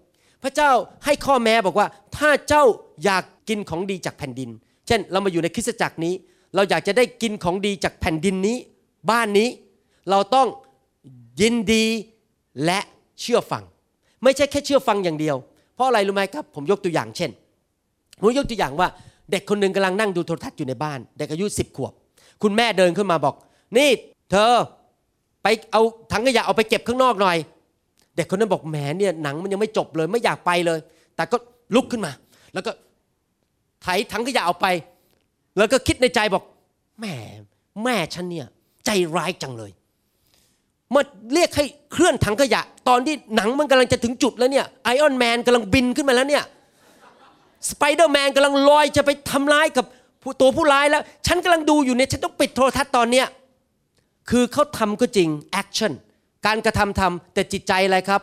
พระเจ้าให้ข้อแม้บอกว่า ถ้าเจ้าอยากกินของดีจากแผ่นดิน เช่นเรามาอยู่ในคริสตจักรนี้ เราอยากจะได้กินของดีจากแผ่นดินนี้ บ้านนี้ เราต้องยินดีและเชื่อฟัง ไม่ใช่แค่เชื่อฟังอย่างเดียว เพราะอะไรรู้ไหมครับ ผมยกตัวอย่างเช่น ผมยกตัวอย่างว่า เด็กคนหนึ่งกำลังนั่งดูโทรทัศน์อยู่ในบ้าน เด็กอายุสิบขวบ คุณแม่เดินขึ้นมาบอก นี่ เธอไปเอาถังขยะเอาไปเก็บข้างนอกหน่อย เด็กคนนั้นบอกแหมเนี่ยหนังมันยังไม่จบเลยไม่อยากไปเลย แต่ก็ลุกขึ้นมา แล้วก็ไถถังขยะเอาไป แล้วก็คิดในใจบอกแหมแม่ฉันเนี่ยใจร้ายจังเลยมาเรียกให้เคลื่อนถังขยะ ตอนที่หนังมันกำลังจะถึงจุดแล้วเนี่ยไอออนแมนกำลังบินขึ้นมาแล้วเนี่ย สไปเดอร์แมนกำลังลอยจะไปทำร้ายกับผู้ตัวผู้ร้ายแล้ว ฉันกำลังดูอยู่เนี่ยฉันต้องปิดโทรทัศน์ตอนเนี้ยคือเขาทำก็จริง action การกระทำทำแต่จิตใจอะไรครับ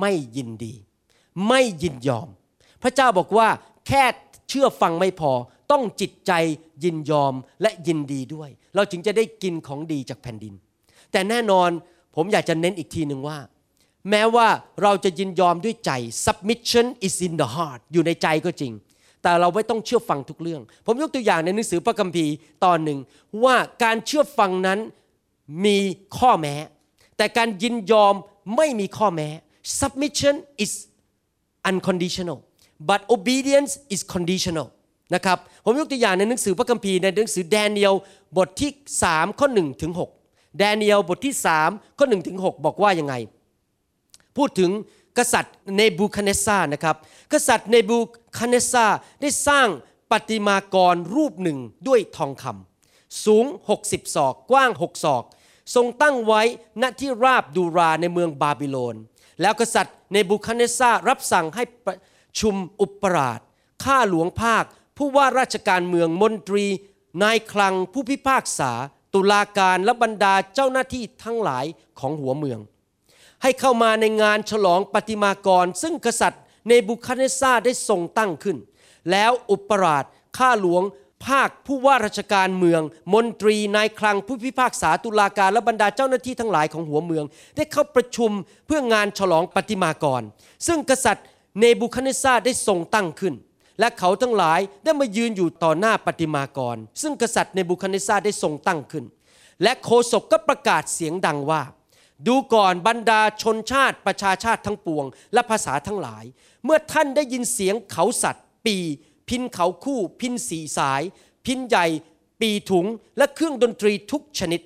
ไม่ยินดี ไม่ยินยอม พระเจ้าบอกว่าแค่เชื่อฟังไม่พอต้องจิตใจยินยอมและยินดีด้วย เราจึงจะได้กินของดีจากแผ่นดิน แต่แน่นอนผมอยากจะเน้นอีกทีหนึ่งว่า แม้ว่าเราจะยินยอมด้วยใจ submission is in the heart อยู่ในใจก็จริง แต่เราไม่ต้องเชื่อฟังทุกเรื่อง ผมยกตัวอย่างในหนังสือพระคัมภีร์ตอนหนึ่ง ว่าการเชื่อฟังนั้นมีข้อแม้ แต่การยินยอมไม่มีข้อแม้ submission is unconditional but obedience is conditional นะครับผมยกตัวอย่างในหนังสือพระคัมภีร์ในหนังสือแดเนียลบทที่ 3 ข้อ1ถึง6แดเนียลบทที่ 3 ข้อ1ถึง6บอกว่ายังไง พูดถึงกษัตริย์เนบูคัดเนซานะครับ กษัตริย์เนบูคัดเนซาได้สร้างปฏิมากรรูปหนึ่งด้วยทองคำสูง 60 ศอก กว้าง 6 ศอก ทรงตั้งไว้ณที่ราบดูราในเมืองบาบิโลน แล้วกษัตริย์เนบูคัดเนซารับสั่งให้ประชุมอุปราชข้าหลวงภาค ผู้ว่าราชการเมืองมนตรี นายคลังผู้พิพากษา ตุลาการและบรรดาเจ้าหน้าที่ทั้งหลายของหัวเมือง ให้เข้ามาในงานฉลองปฏิมากร ซึ่งกษัตริย์เนบุคัดเนสซาได้ทรงตั้งขึ้น แล้วอุปราชข้าหลวงภาคผู้ว่าราชการเมือง มนตรีนายคลังผู้พิพากษาตุลาการและบรรดาเจ้าหน้าที่ทั้งหลายของหัวเมือง ได้เข้าประชุมเพื่องานฉลองปฏิมากร ซึ่งกษัตริย์เนบุคัดเนสซาได้ทรงตั้งขึ้น และเขาทั้งหลายได้มายืนอยู่ต่อหน้าปฏิมากร ซึ่งกษัตริย์เนบุคัดเนสซาได้ทรงตั้งขึ้น และโคศกก็ประกาศเสียงดังว่า ดูก่อนบรรดาชนชาติประชาชาติทั้งปวง และภาษาทั้งหลาย เมื่อท่านได้ยินเสียงเขาสัตว์ ปี พินเขาคู่ พินสีสาย พินใหญ่ ปีถุง และเครื่องดนตรีทุกชนิด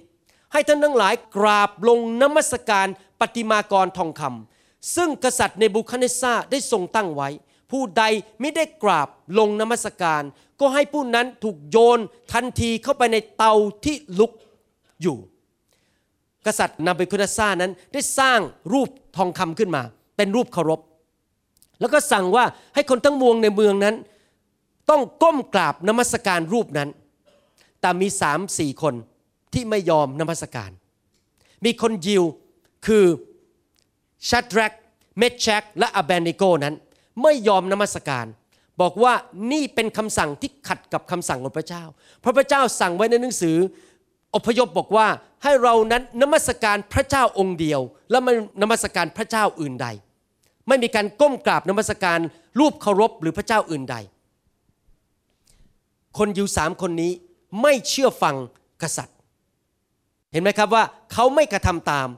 ให้ท่านทั้งหลายกราบลงนมัสการปฏิมากรทองคำซึ่งกษัตริย์เนบูคัดเนสซาได้ทรงตั้งไว้ ผู้ใดไม่ได้กราบลงนมัสการ ก็ให้ผู้นั้นถูกโยนทันทีเข้าไปในเตาที่ลุกอยู่ กษัตริย์นาเบคุนัสซานั้นได้สร้างรูปทองคำขึ้นมา เป็นรูปเคารพ แล้วก็สั่งว่าให้คนทั้งมวงในเมืองนั้น ต้องก้มกราบนมัสการรูปนั้น แต่มีสามสี่คนที่ไม่ยอมนมัสการ มีคนยิวคือชัดแรกเมชแชกและอ b เบนิโกนั้น ไม่ยอมนมัสการ บอกว่านี่เป็นคำสั่งที่ขัดกับคำสั่งของพระเจ้า เพราะพระเจ้าสั่งไว้ในหนังสือ อพยพบอกว่าให้เรานั้นนมัสการพระเจ้าองค์เดียว และไม่นมัสการพระเจ้าอื่นใด ไม่มีการก้มกราบนมัสการรูปเคารพหรือพระเจ้าอื่นใด คนยิวสามคนนี้ไม่เชื่อฟังกษัตริย์ เห็นไหมครับว่าเขาไม่กระทำตาม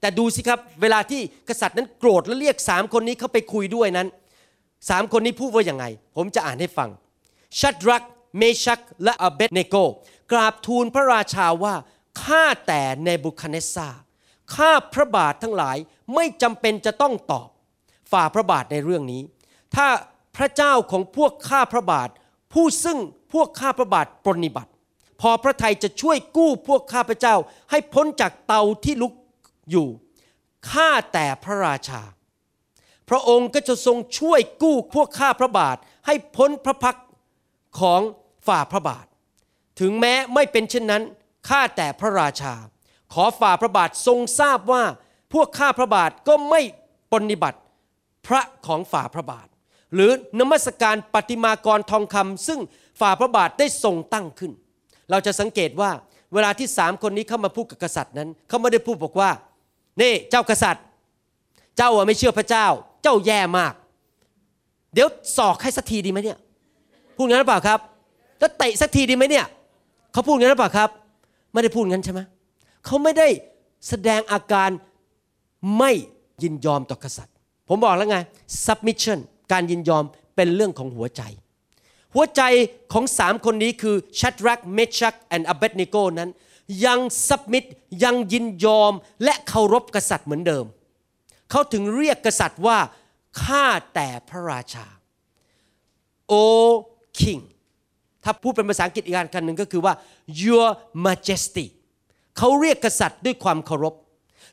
แต่ดูสิครับเวลาที่กษัตริย์นั้นโกรธและเรียกสามคนนี้เข้าไปคุยด้วยนั้นสามคนนี้พูดว่าอย่างไง ผมจะอ่านให้ฟังชัดรักเมชักและอเบดเนโก กราบทูลพระราชาว่าข้าแต่เนบุคัดเนสซาข้าพระบาททั้งหลายไม่จำเป็นจะต้องตอบ ฝ่าพระบาทในเรื่องนี้ ถ้าพระเจ้าของพวกข้าพระบาท ผู้ซึ่งพวกข้าพระบาทปรนนิบัติ พอพระไทยจะช่วยกู้พวกข้าพระเจ้า ให้พ้นจากเตาที่ลุกอยู่ข้าแต่พระราชา พระองค์ก็จะทรงช่วยกู้พวกข้าพระบาท ให้พ้นพระพักของฝ่าพระบาท ถึงแม้ไม่เป็นเช่นนั้นข้าแต่พระราชา ขอฝ่าพระบาททรงทราบว่า พวกข้าพระบาทก็ไม่ปฏิบัติพระของฝ่าพระบาท หรือนมัสการปฏิมากรทองคำซึ่งฝ่าพระบาทได้ทรงตั้งขึ้น เราจะสังเกตว่าเวลาที่สามคนนี้เข้ามาพูดกับกษัตริย์นั้น เขาไม่ได้พูดบอกว่า นี่เจ้ากษัตริย์ เจ้าไม่เชื่อพระเจ้า เจ้าแย่มาก เดี๋ยวสอกให้สักทีดีไหมเนี่ยพูดงั้นหรือเปล่าครับ แล้วเตะสักทีดีไหมเนี่ย เขาพูดงั้นหรือเปล่าครับ ไม่ได้พูดงั้นใช่ไหมเขาไม่ได้แสดงอาการไม่ยินยอมต่อกษัตริย์ ผมบอกแล้วไง submission การยินยอมเป็นเรื่องของหัวใจ หัวใจของสามคนนี้คือชัดรักเมชักและอเบดนิโกนั้น ยังสับมิดยังยินยอมและเคารพกษัตริย์เหมือนเดิม เขาถึงเรียกกษัตริย์ว่าข้าแต่พระราชา โอ king ถ้าพูดเป็นภาษาอังกฤษอีกอันกันหนึ่งก็คือว่า your majesty เขาเรียกกษัตริย์ด้วยความเคารพ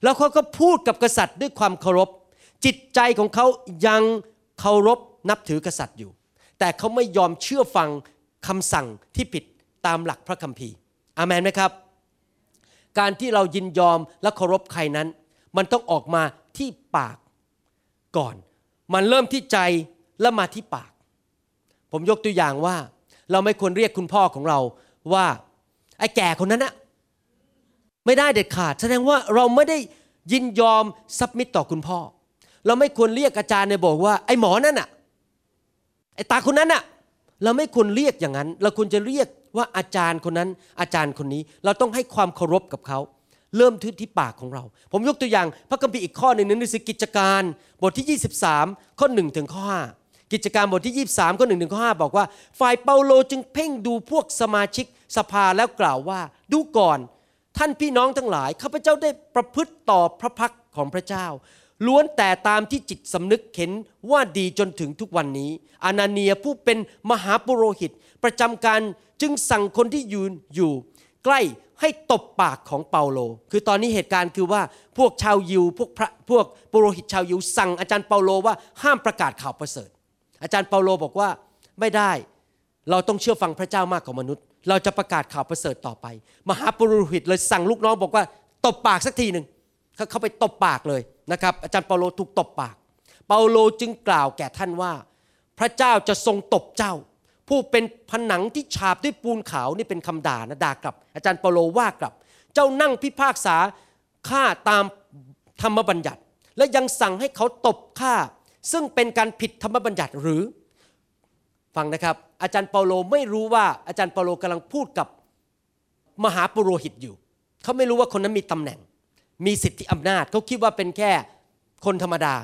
แล้วเขาก็พูดกับกษัตริย์ด้วยความเคารพ จิตใจของเขายังเคารพนับถือกษัตริย์อยู่ แต่เขาไม่ยอมเชื่อฟังคำสั่งที่ผิดตามหลักพระคัมภีร์อามันไหมครับ การที่เรายินยอมและเคารพใครนั้น มันต้องออกมาที่ปากก่อน มันเริ่มที่ใจแล้วมาที่ปาก ผมยกตัวอย่างว่า เราไม่ควรเรียกคุณพ่อของเราว่าไอ้แก่คนนั้นนะไม่ได้เด็ดขาด แสดงว่าเราไม่ได้ยินยอมซับมิตต่อคุณพ่อ เราไม่ควรเรียกอาจารย์ในบอกว่า ไอ้หมอนั่นน่ะไอ้ตาคนนั้นน่ะ เราไม่ควรเรียกอย่างนั้น เราควรจะเรียกว่าอาจารย์คนนั้น อาจารย์คนนี้ เราต้องให้ความเคารพกับเขาเริ่มที่ที่ปากของเรา ผมยกตัวอย่างพระคัมภีร์อีกข้อหนึ่งในหนังสือกิจการ บทที่ 23 ข้อ1ถึงข้อ5 กิจการบทที่ 23ข้อ1ถึงข้อ5บอกว่า ฝ่ายเปาโลจึงเพ่งดูพวกสมาชิกสภาแล้วกล่าวว่า ดูก่อนท่านพี่น้องทั้งหลายข้าพเจ้าได้ประพฤติต่อพระพักของพระเจ้า ล้วนแต่ตามที่จิตสำนึกเห็นว่าดีจนถึงทุกวันนี้ อานาเนียผู้เป็นมหาปุโรหิต ประจำการจึงสั่งคนที่ยืนอยู่ ใกล้ให้ตบปากของเปาโล คือตอนนี้เหตุการณ์คือว่าพวกชาวยิวพวกพระพวกปุโรหิตชาวยิวสั่งอาจารย์เปาโลว่าห้ามประกาศข่าวประเสริฐ อาจารย์เปาโลบอกว่าไม่ได้เราต้องเชื่อฟังพระเจ้ามากกว่ามนุษย์ เราจะประกาศข่าวประเสริฐต่อไป มหาปุโรหิตเลยสั่งลูกน้องบอกว่าตบปากสักทีหนึ่งเขาเขาไปตบปากเลยนะครับ อาจารย์เปาโลถูกตบปาก เปาโลจึงกล่าวแก่ท่านว่า พระเจ้าจะทรงตบเจ้า ผู้เป็นผนังที่ฉาบด้วยปูนขาวนี่เป็นคำด่านะด่ากลับ อาจารย์เปาโลว่ากลับ เจ้านั่งพิพากษาข้าตามธรรมบัญญัติ และยังสั่งให้เขาตบข้า ซึ่งเป็นการผิดธรรมบัญญัติหรือ ฟังนะครับ อาจารย์เปาโลไม่รู้ว่าอาจารย์เปาโลกำลังพูดกับมหาปุโรหิตอยู่ เขาไม่รู้ว่าคนนั้นมีตำแหน่ง มีสิทธิอำนาจเขาคิดว่าเป็นแค่คนธรรมดา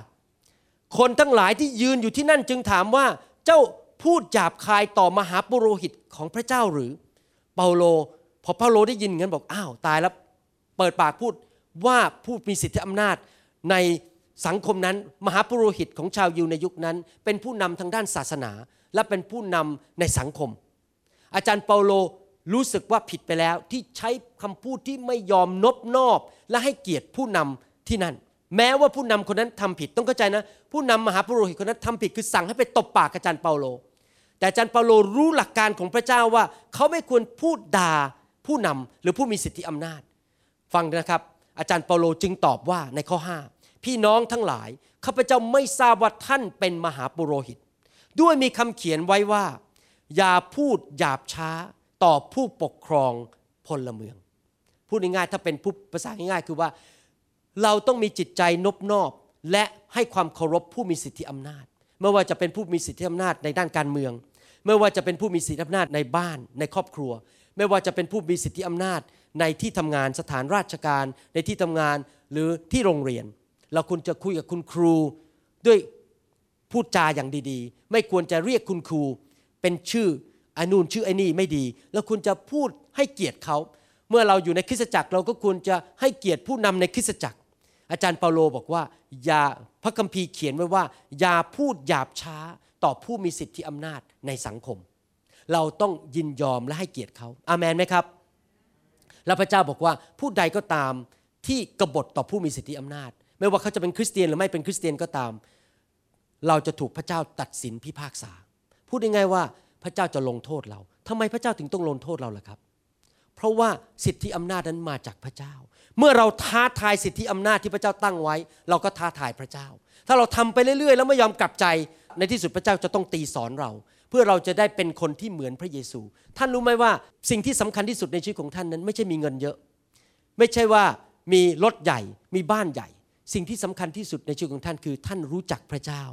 คนทั้งหลายที่ยืนอยู่ที่นั่นจึงถามว่าเจ้าพูดหยาบคายต่อมหาปุโรหิตของพระเจ้าหรือ เปาโล พอเปาโลได้ยินงั้นบอกอ้าวตายแล้วเปิดปากพูดว่าผู้มีสิทธิอำนาจใน สังคมนั้นมหาปุโรหิตของชาวยิวในยุคนั้น เป็นผู้นำทางด้านศาสนา และเป็นผู้นำในสังคม อาจารย์เปาโลรู้สึกว่าผิดไปแล้วที่ใช้คำพูดที่ไม่ยอมนบนอบและให้เกียรติผู้นำที่นั่น แม้ว่าผู้นำคนนั้นทำผิดต้องเข้าใจนะ ผู้นำมหาปุโรหิตคนนั้นทำผิดคือสั่งให้ไปตบปากอาจารย์เปาโล แต่อาจารย์เปาโลรู้หลักการของพระเจ้าว่า เขาไม่ควรพูดด่าผู้นำหรือผู้มีสิทธิอำนาจ ฟังนะครับ อาจารย์เปาโลจึงตอบว่าในข้อ5 พี่น้องทั้งหลายข้าพเจ้าไม่ทราบว่าท่านเป็นมหาปุโรหิต ด้วยมีคำเขียนไว้ว่า อย่าพูดหยาบช้าต่อผู้ปกครองพลเมือง พูดง่ายๆถ้าเป็นผู้ภาษาง่ายๆ คือว่า เราต้องมีจิตใจนบนอบและให้ความเคารพผู้มีสิทธิอำนาจ ไม่ว่าจะเป็นผู้มีสิทธิอำนาจในด้านการเมือง ไม่ว่าจะเป็นผู้มีสิทธิอำนาจในบ้าน ในครอบครัว ไม่ว่าจะเป็นผู้มีสิทธิอำนาจในที่ทำงานสถานราชการ ในที่ทำงานหรือที่โรงเรียน เราควรจะคุยกับคุณครู ด้วยพูดจาอย่างดีๆ ไม่ควรจะเรียกคุณครู เป็นชื่อไอ้นู่นชื่อไอ้นี่ไม่ดี แล้วคุณจะพูดให้เกียรติเขา เมื่อเราอยู่ในคริสตจักรเราก็ควรจะให้เกียรติผู้นำในคริสตจักร อาจารย์เปาโลบอกว่า อย่าพระคัมภีร์เขียนไว้ว่า อย่าพูดหยาบช้าต่อผู้มีสิทธิอำนาจในสังคม เราต้องยินยอมและให้เกียรติเขาอาเมนไหมครับแล้วพระเจ้าบอกว่าผู้ใดก็ตามที่กบฏต่อผู้มีสิทธิอำนาจ ไม่ว่าเขาจะเป็นคริสเตียนหรือไม่เป็นคริสเตียนก็ตาม เราจะถูกพระเจ้าตัดสินพิพากษา พูดยังไงว่าพระเจ้าจะลงโทษเราทำไมพระเจ้าถึงต้องลงโทษเราล่ะครับ เพราะว่าสิทธิอำนาจนั้นมาจากพระเจ้า เมื่อเราท้าทายสิทธิอำนาจที่พระเจ้าตั้งไว้ เราก็ท้าทายพระเจ้า ถ้าเราทำไปเรื่อยๆ แล้วไม่ยอมกลับใจในที่สุดพระเจ้าจะต้องตีสอนเรา เพื่อเราจะได้เป็นคนที่เหมือนพระเยซู ท่านรู้ไหมว่าสิ่งที่สำคัญที่สุดในชีวิตของท่านนั้น ไม่ใช่มีเงินเยอะ ไม่ใช่ว่ามีรถใหญ่มีบ้านใหญ่ สิ่งที่สำคัญที่สุดในชีวิตของท่านคือ ท่านรู้จักพระเจ้า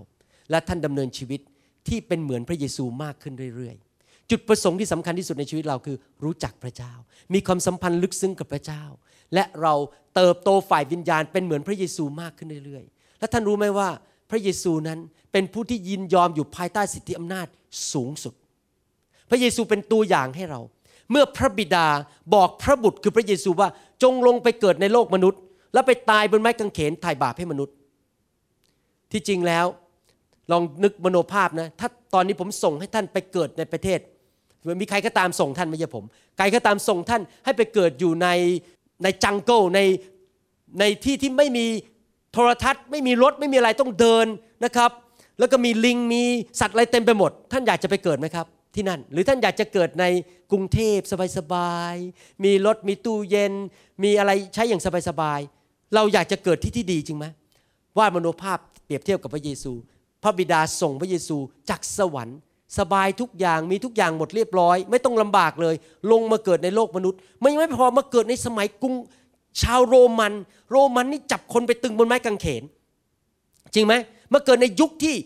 และท่านดำเนินชีวิตที่เป็นเหมือนพระเยซูมากขึ้นเรื่อยๆ จุดประสงค์ที่สำคัญที่สุดในชีวิตเราคือ รู้จักพระเจ้า มีความสัมพันธ์ลึกซึ้งกับพระเจ้า และเราเติบโตฝ่ายวิญญาณ เป็นเหมือนพระเยซูมากขึ้นเรื่อยๆ และท่านรู้ไหมว่าพระเยซูนั้นเป็นผู้ที่ยินยอมอยู่ภายใต้สิทธิอำนาจสูงสุด พระเยซูเป็นตัวอย่างให้เรา เมื่อพระบิดาบอกพระบุตรคือพระเยซูว่าจงลงไปเกิดในโลกมนุษย์ แล้วไปตายบนไม้กางเขนถ่ายบาปให้มนุษย์ ที่จริงแล้วลองนึกมโนภาพนะ ถ้าตอนนี้ผมส่งให้ท่านไปเกิดในประเทศมีใครก็ตามส่งท่านไม่ใช่ผม ใครก็ตามส่งท่านให้ไปเกิดอยู่ในในจังเกิลในในที่ที่ไม่มีโทรทัศน์ ไม่มีรถไม่มีอะไรต้องเดินนะครับ แล้วก็มีลิงมีสัตว์อะไรเต็มไปหมด ท่านอยากจะไปเกิดไหมครับ ที่นั่น หรือท่านอยากจะเกิดในกรุงเทพสบายๆมีรถมีตู้เย็น มีอะไรใช้อย่างสบายๆ เราอยากจะเกิดที่ที่ดีจริงไหมวาดมโนภาพเปรียบเทียบกับพระเยซู พระบิดาส่งพระเยซูจากสวรรค์ สบายทุกอย่างมีทุกอย่างหมดเรียบร้อย ไม่ต้องลำบากเลย ลงมาเกิดในโลกมนุษย์ไม่ไม่พอมาเกิดในสมัยกรุงชาวโรมัน โรมันนี่จับคนไปตึงบนไม้กางเขน จริงไหมมาเกิดในยุคที่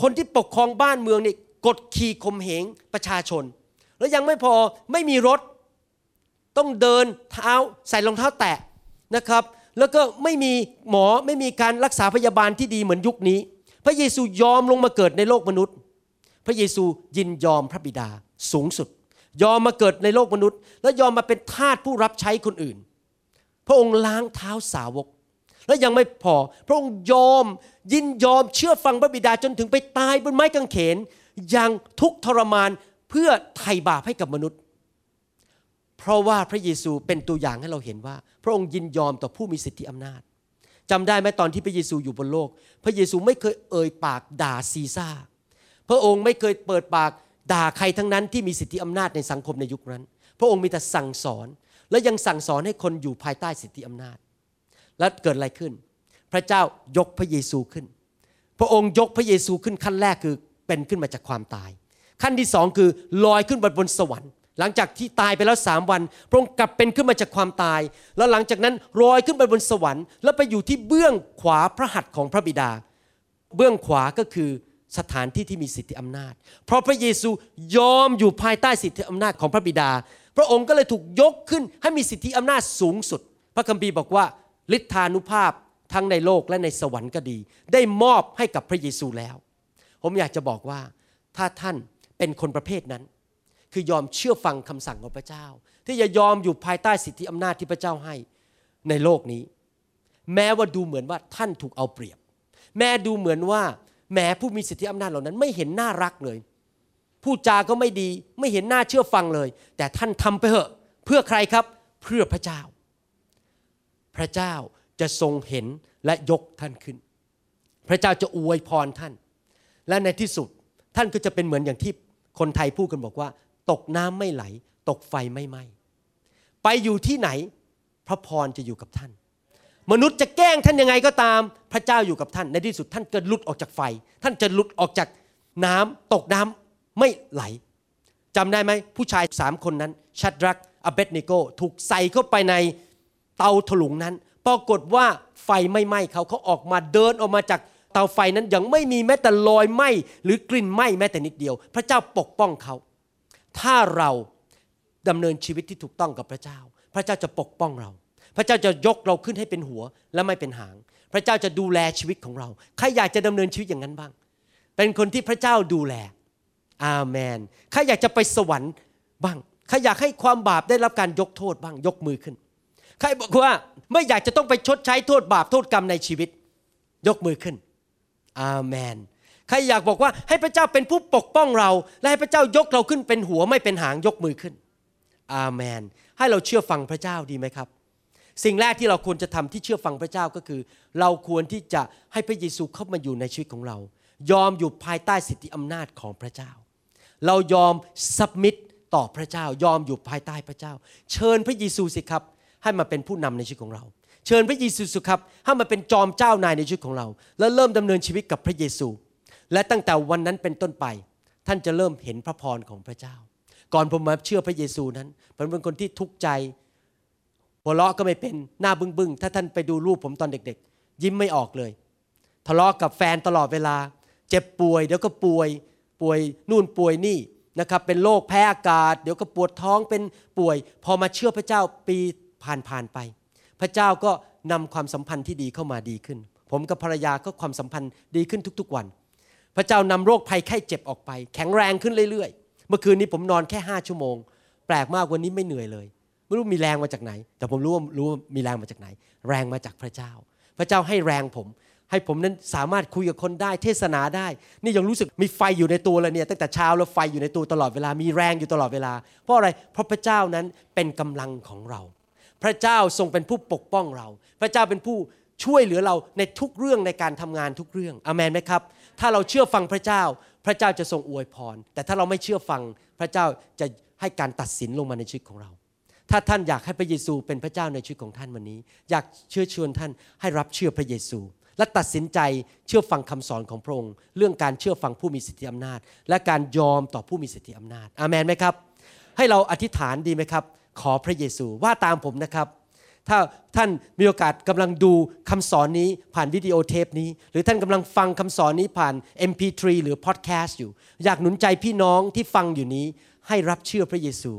คนที่ปกครองบ้านเมืองนี่กดขี่ข่มเหงประชาชน แล้วยังไม่พอไม่มีรถ ต้องเดินเท้าใส่รองเท้าแตะนะครับ แล้วก็ไม่มีหมอไม่มีการรักษาพยาบาลที่ดีเหมือนยุคนี้ พระเยซูยอมลงมาเกิดในโลกมนุษย์ พระเยซูยินยอมพระบิดาสูงสุด ยอมมาเกิดในโลกมนุษย์ และยอมมาเป็นทาสผู้รับใช้คนอื่น พระองค์ล้างเท้าสาวก และยังไม่พอ พระองค์ยอมยินยอมเชื่อฟังพระบิดาจนถึงไปตายบนไม้กางเขนอย่างทุกทรมานเพื่อไถ่บาปให้กับมนุษย์ เพราะว่าพระเยซูเป็นตัวอย่างให้เราเห็นว่า พระองค์ยินยอมต่อผู้มีสิทธิอำนาจจำได้ไหมตอนที่พระเยซูอยู่บนโลก พระเยซูไม่เคยเอ่ยปากด่าซีซ่า พระองค์ไม่เคยเปิดปากด่าใครทั้งนั้นที่มีสิทธิอำนาจในสังคมในยุคนั้น พระองค์มีแต่สั่งสอน และยังสั่งสอนให้คนอยู่ภายใต้สิทธิอำนาจ และเกิดอะไรขึ้น พระเจ้ายกพระเยซูขึ้น พระองค์ยกพระเยซูขึ้นขั้นแรกคือเป็นขึ้นมาจากความตาย ขั้นที่สองคือลอยขึ้นไปบนสวรรค์ หลังจากที่ตายไปแล้วสามวัน พระองค์กลับเป็นขึ้นมาจากความตาย แล้วหลังจากนั้นลอยขึ้นไปบนสวรรค์ แล้วไปอยู่ที่เบื้องขวาพระหัตถ์ของพระบิดา เบื้องขวาก็คือสถานที่ที่มีสิทธิอำนาจ เพราะพระเยซูยอมอยู่ภายใต้สิทธิอำนาจของพระบิดา พระองค์ก็เลยถูกยกขึ้นให้มีสิทธิอำนาจสูงสุด พระคัมภีร์บอกว่าฤทธานุภาพทั้งในโลกและในสวรรค์ก็ดี ได้มอบให้กับพระเยซูแล้ว ผมอยากจะบอกว่าถ้าท่านเป็นคนประเภทนั้น คือยอมเชื่อฟังคำสั่งของพระเจ้า ที่จะยอมอยู่ภายใต้สิทธิอำนาจที่พระเจ้าให้ในโลกนี้ แม้ว่าดูเหมือนว่าท่านถูกเอาเปรียบ แม้ดูเหมือนว่า แม้ผู้มีสิทธิอำนาจเหล่านั้น ไม่เห็นน่ารักเลย ผู้จาก็ไม่ดีไม่เห็นหน้าเชื่อฟังเลย แต่ท่านทำไปเถอะเพื่อใครครับเพื่อพระเจ้า พระเจ้าจะทรงเห็นและยกท่านขึ้น พระเจ้าจะอวยพรท่าน และในที่สุดท่านก็จะเป็นเหมือนอย่างที่คนไทยพูดกันบอกว่า ตกน้ำไม่ไหล ตกไฟไม่ไหม้ไปอยู่ที่ไหน พระพรจะอยู่กับท่าน มนุษย์จะแกล้งท่านยังไงก็ตาม พระเจ้าอยู่กับท่าน ในที่สุดท่านจะหลุดออกจากไฟ ท่านจะหลุดออกจากน้ำตกน้ำไม่ไหลจำได้ไหมผู้ชายสามคนนั้นชัดรักอเบดนิโกถูกใส่เข้าไปในเตาถลุงนั้น ปรากฏว่าไฟไม่ไหม้เขาเขาออกมาเดินออกมาจากเตาไฟนั้นยังไม่มีแม้แต่รอยไหม้หรือกลิ่นไหม้แม้แต่นิดเดียว พระเจ้าปกป้องเขา ถ้าเราดำเนินชีวิตที่ถูกต้องกับพระเจ้า พระเจ้าจะปกป้องเรา พระเจ้าจะยกเราขึ้นให้เป็นหัวและไม่เป็นหาง พระเจ้าจะดูแลชีวิตของเรา ใครอยากจะดำเนินชีวิตอย่างนั้นบ้าง เป็นคนที่พระเจ้าดูแล อาเมน ใครอยากจะไปสวรรค์บ้าง ใครอยากให้ความบาปได้รับการยกโทษบ้าง ยกมือขึ้น ใครบอกว่าไม่อยากจะต้องไปชดใช้โทษบาปโทษกรรมในชีวิต ยกมือขึ้น อาเมน ใครอยากบอกว่าให้พระเจ้าเป็นผู้ปกป้องเรา และให้พระเจ้ายกเราขึ้นเป็นหัวไม่เป็นหางยกมือขึ้น อาเมน ให้เราเชื่อฟังพระเจ้าดีไหมครับ สิ่งแรกที่เราควรจะทำที่เชื่อฟังพระเจ้าก็คือ เราควรที่จะให้พระเยซูเข้ามาอยู่ในชีวิตของเรา ยอมอยู่ภายใต้สิทธิอำนาจของพระเจ้า เรายอมสับมิดต่อพระเจ้า ยอมอยู่ภายใต้พระเจ้า เชิญพระเยซูสิครับ ให้มาเป็นผู้นำในชีวิตของเราเชิญพระเยซูสิครับให้มาเป็นจอมเจ้านายในชีวิตของเรา แล้วเริ่มดำเนินชีวิตกับพระเยซู และตั้งแต่วันนั้นเป็นต้นไป ท่านจะเริ่มเห็นพระพรของพระเจ้า ก่อนผมมาเชื่อพระเยซูนั้นผมเป็นคนที่ทุกข์ใจหัวเราะก็ไม่เป็นหน้าบึ้งบึ้งถ้าท่านไปดูรูปผมตอนเด็ก ๆ ยิ้มไม่ออกเลยทะเลาะกับแฟนตลอดเวลา เจ็บป่วย เดี๋ยวก็ป่วย ป่วยนู่นป่วยนี่นะครับ เป็นโรคแพ้อากาศ เดี๋ยวก็ปวดท้องเป็นป่วย พอมาเชื่อพระเจ้าปีผ่านผ่านไป พระเจ้าก็นำความสัมพันธ์ที่ดีเข้ามาดีขึ้น ผมกับภรรยาก็ความสัมพันธ์ดีขึ้นทุกๆวัน พระเจ้านำโรคภัยไข้เจ็บออกไป แข็งแรงขึ้นเรื่อยๆ เมื่อคืนนี้ผมนอนแค่ห้าชั่วโมง แปลกมากวันนี้ไม่เหนื่อยเลย ไม่รู้มีแรงมาจากไหน แต่ผมรู้ว่ารู้ว่ามีแรงมาจากไหน แรงมาจากพระเจ้า พระเจ้าให้แรงผม ให้ผมนั้นสามารถคุยกับคนได้เทศนาได้ นี่ยังรู้สึกมีไฟอยู่ในตัวเลยเนี่ยตั้งแต่เช้าแล้วไฟอยู่ในตัวตลอดเวลา มีแรงอยู่ตลอดเวลา เพราะอะไร เพราะพระเจ้านั้นเป็นกำลังของเรา พระเจ้าทรงเป็นผู้ปกป้องเรา พระเจ้าเป็นผู้ช่วยเหลือเราในทุกเรื่องในการทำงานทุกเรื่องอเมนไหมครับ ถ้าเราเชื่อฟังพระเจ้า พระเจ้าจะทรงอวยพร แต่ถ้าเราไม่เชื่อฟังพระเจ้าจะให้การตัดสินลงมาในชีวิตของเรา ถ้าท่านอยากให้พระเยซูเป็นพระเจ้าในชีวิตของท่านวันนี้ อยากเชื่อชวนท่านให้รับเชื่อพระเยซู และตัดสินใจเชื่อฟังคำสอนของพระองค์ เรื่องการเชื่อฟังผู้มีสิทธิอำนาจ และการยอมต่อผู้มีสิทธิอำนาจ อาเมนไหมครับ ให้เราอธิษฐานดีไหมครับ ขอพระเยซูว่าตามผมนะครับ ถ้าท่านมีโอกาสกำลังดูคำสอนนี้ผ่านวิดีโอเทปนี้ หรือท่านกำลังฟังคำสอนนี้ผ่าน MP3 หรือพอดแคสต์อยู่ อยากหนุนใจพี่น้องที่ฟังอยู่นี้ ให้รับเชื่อพระเยซู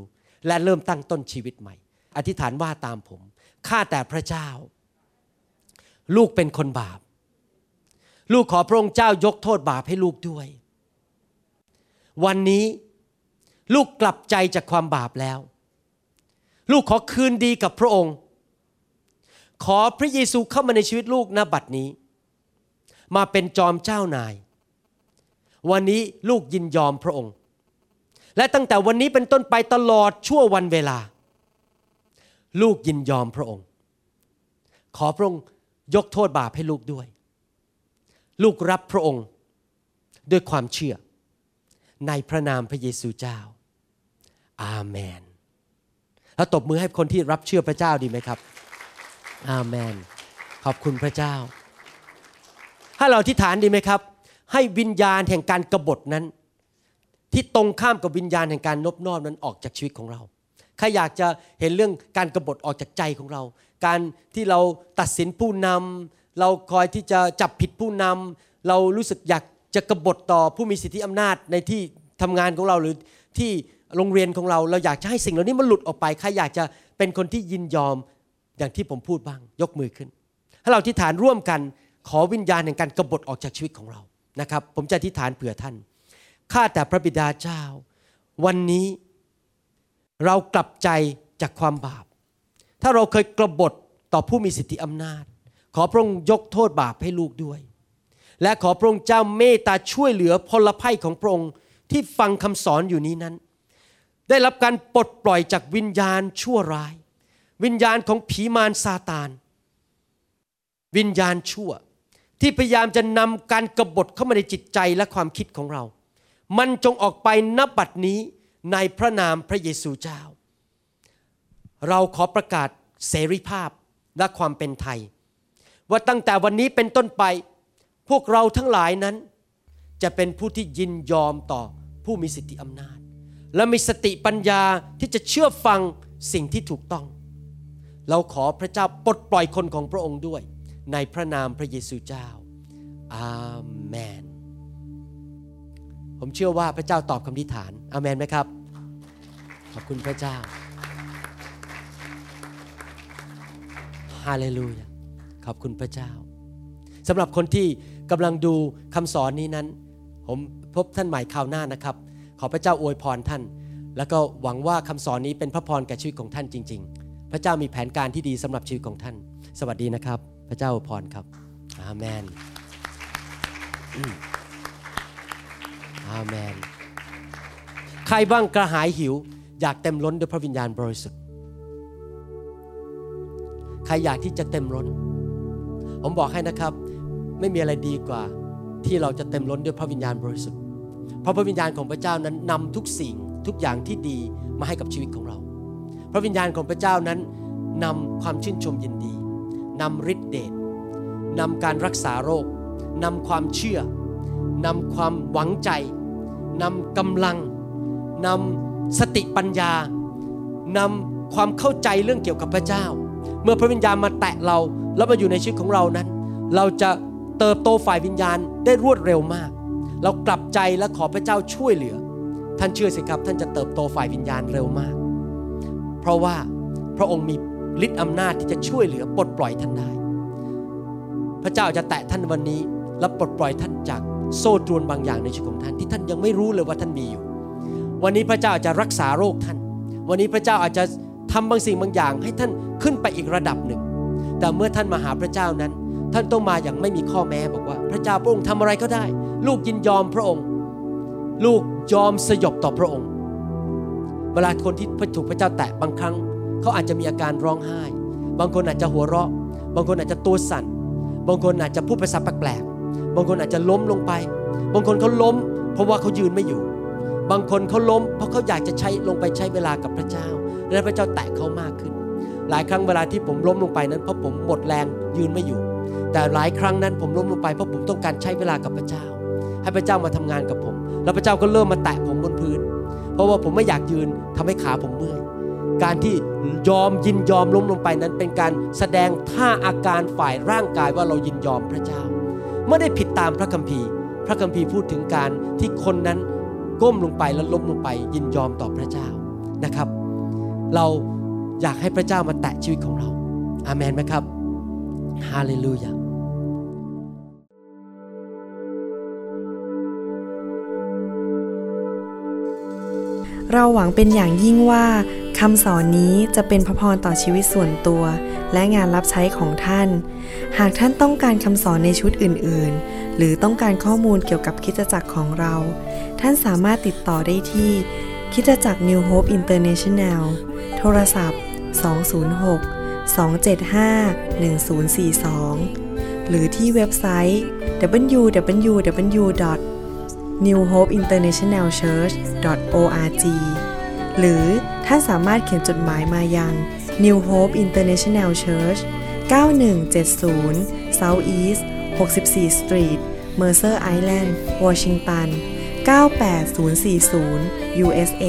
และเริ่มตั้งต้นชีวิตใหม่ อธิษฐานว่าตามผมข้าแต่พระเจ้า ลูกเป็นคนบาป ลูกขอพระองค์เจ้ายกโทษบาปให้ลูกด้วย วันนี้ลูกกลับใจจากความบาปแล้ว ลูกขอคืนดีกับพระองค์ ขอพระเยซูเข้ามาในชีวิตลูกณบัดนี้ มาเป็นจอมเจ้านาย วันนี้ลูกยินยอมพระองค์ และตั้งแต่วันนี้เป็นต้นไปตลอดชั่ววันเวลา ลูกยินยอมพระองค์ ขอพระองค์ยกโทษบาปให้ลูกด้วย ลูกรับพระองค์ด้วยความเชื่อ ในพระนามพระเยซูเจ้า อาเมน แล้วตบมือให้คนที่รับเชื่อพระเจ้าดีไหมครับ อาเมน ขอบคุณพระเจ้า ถ้าเราที่ฐานดีไหมครับ ให้วิญญาณแห่งการกบฏนั้น ที่ตรงข้ามกับวิญญาณแห่งการนบนอบนั้นออกจากชีวิตของเราใครอยากจะเห็นเรื่องการกบฏออกจากใจของเรา การที่เราตัดสินผู้นำเราคอยที่จะจับผิดผู้นำเรารู้สึกอยากจะกบฏต่อผู้มีสิทธิอำนาจในที่ทำงานของเราหรือที่โรงเรียนของเรา เราอยากจะให้สิ่งเหล่านี้มันหลุดออกไปใครอยากจะเป็นคนที่ยินยอม อย่างที่ผมพูดบ้าง ยกมือขึ้นถ้เราที่ฐานร่วมกันขอวิญญาณแห่งการกบฏออกจากชีวิตของเรานะครับ ผมจะที่ฐานเผื่อท่านข้าแต่พระบิดาเจ้า วันนี้เรากลับใจจากความบาป ถ้าเราเคยกบฏต่อผู้มีสิทธิอำนาจ ขอพระองค์ยกโทษบาปให้ลูกด้วย และขอพระองค์เจ้าเมตตาช่วยเหลือพลภัยของพระองค์ที่ฟังคำสอนอยู่นี้นั้น ได้รับการปลดปล่อยจากวิญญาณชั่วร้าย วิญญาณของผีมารซาตาน วิญญาณชั่ว ที่พยายามจะนำการกบฏเข้ามาในจิตใจและความคิดของเรา มันจงออกไปนับบัดนี้ในพระนามพระเยซูเจ้า เราขอประกาศเสรีภาพและความเป็นไทย ว่าตั้งแต่วันนี้เป็นต้นไป พวกเราทั้งหลายนั้น จะเป็นผู้ที่ยินยอมต่อผู้มีสิทธิอำนาจ และมีสติปัญญาที่จะเชื่อฟังสิ่งที่ถูกต้อง เราขอพระเจ้าปลดปล่อยคนของพระองค์ด้วย ในพระนามพระเยซูเจ้า อาเมน ผมเชื่อว่าพระเจ้าตอบคำทิฐาน อาเมนไหมครับ ขอบคุณพระเจ้า ฮาเลลูยา ขอบคุณพระเจ้าสำหรับคนที่กำลังดูคำสอนนี้นั้น ผมพบท่านใหม่คราวหน้านะครับ ขอพระเจ้าอวยพรท่าน แล้วก็หวังว่าคำสอนนี้เป็นพระพรแก่ชีวิตของท่านจริง ๆ พระเจ้ามีแผนการที่ดีสำหรับชีวิตของท่าน สวัสดีนะครับ พระเจ้าพรครับอาเมนอาเมน ใครบ้างกระหายหิว อยากเต็มล้นด้วยพระวิญญาณบริสุทธิ์ ใครอยากที่จะเต็มล้น ผมบอกให้นะครับ ไม่มีอะไรดีกว่า ที่เราจะเต็มล้นด้วยพระวิญญาณบริสุทธิ์ เพราะพระวิญญาณของพระเจ้านั้นนำทุกสิ่งทุกอย่างที่ดีมาให้กับชีวิตของเรา พระวิญญาณของพระเจ้านั้นนำความชื่นชมยินดีนำฤทธิเดชนำการรักษาโรคนำความเชื่อนำความหวังใจนำกำลังนำสติปัญญานำความเข้าใจเรื่องเกี่ยวกับพระเจ้า เมื่อพระวิญญาณมาแตะเราแล้วมาอยู่ในชีวิตของเรานั้น เราจะเติบโตฝ่ายวิญญาณได้รวดเร็วมาก เรากลับใจและขอพระเจ้าช่วยเหลือ ท่านเชื่อสิครับท่านจะเติบโตฝ่ายวิญญาณเร็วมาก ราะว่าพระองค์มีฤทธิ์อำนาจที่จะช่วยเหลือปลดปล่อยท่านได้ พระเจ้าจะแตะท่านวันนี้และปลดปล่อยท่านจากโซ่ตรวนบางอย่างในชีวิตของท่านที่ท่านยังไม่รู้เลยว่าท่านมีอยู่ วันนี้พระเจ้าอาจจะรักษาโรคท่าน วันนี้พระเจ้าอาจจะทำบางสิ่งบางอย่าง ให้ท่านขึ้นไปอีกระดับหนึ่ง แต่เมื่อท่านมาหาพระเจ้านั้น ท่านต้องมาอย่างไม่มีข้อแม้บอกว่า พระเจ้าพระองค์ทำอะไรก็ได้ ลูกยินยอมพระองค์ ลูกยอมสยบต่อพระองค์ เวลาคนที่ถูกพระเจ้าแตะบางครั้ง เขาอาจจะมีอาการร้องไห้ บางคนอาจจะหัวเราะ บางคนอาจจะตัวสั่น บางคนอาจจะพูดภาษาแปลกๆบางคนอาจจะล้มลงไป บางคนเขาล้ม เพราะว่าเขายืนไม่อยู่ บางคนเขาล้ม เพราะเขาอยากจะใช้ลงไปใช้เวลากับพระเจ้า และพระเจ้าแตะเขามากขึ้น หลายครั้งเวลาที่ผมล้มลงไปนั้นเพราะผมหมดแรงยืนไม่อยู่ แต่หลายครั้งนั้นผมล้มลงไปเพราะผมต้องการใช้เวลากับพระเจ้า ให้พระเจ้ามาทำงานกับผม แล้วพระเจ้าก็เริ่มมาแตะผมบนพื้น ราะว่าผมไม่อยากยืนทำให้ขาผมเมื่อย การที่ยอมยินยอมล้มลงไปนั้นเป็นการแสดงท่าอาการฝ่ายร่างกายว่าเรายินยอมพระเจ้า ไม่ได้ผิดตามพระคัมภีร์ พระคัมภีร์พูดถึงการที่คนนั้นก้มลงไปแล้วล้มลงไป ยินยอมต่อพระเจ้านะครับ เราอยากให้พระเจ้ามาแตะชีวิตของเรา อาเมนไหมครับ ฮาเลลูยา เราหวังเป็นอย่างยิ่งว่าคำสอนนี้จะเป็นพระพรต่อชีวิตส่วนตัว และงานรับใช้ของท่าน หากท่านต้องการคำสอนในชุดอื่น ๆ หรือต้องการข้อมูลเกี่ยวกับคริดจักรของเรา ท่านสามารถติดต่อได้ที่คริดจักร New Hope International โทรศัพท์ 206 275 1042 หรือที่เว็บไซต์ www. newhopeinternationalchurch.org หรือท่านสามารถเขียนจดหมายมายัง New Hope International Church 9170 South East 64 Street Mercer Island Washington 98040 USA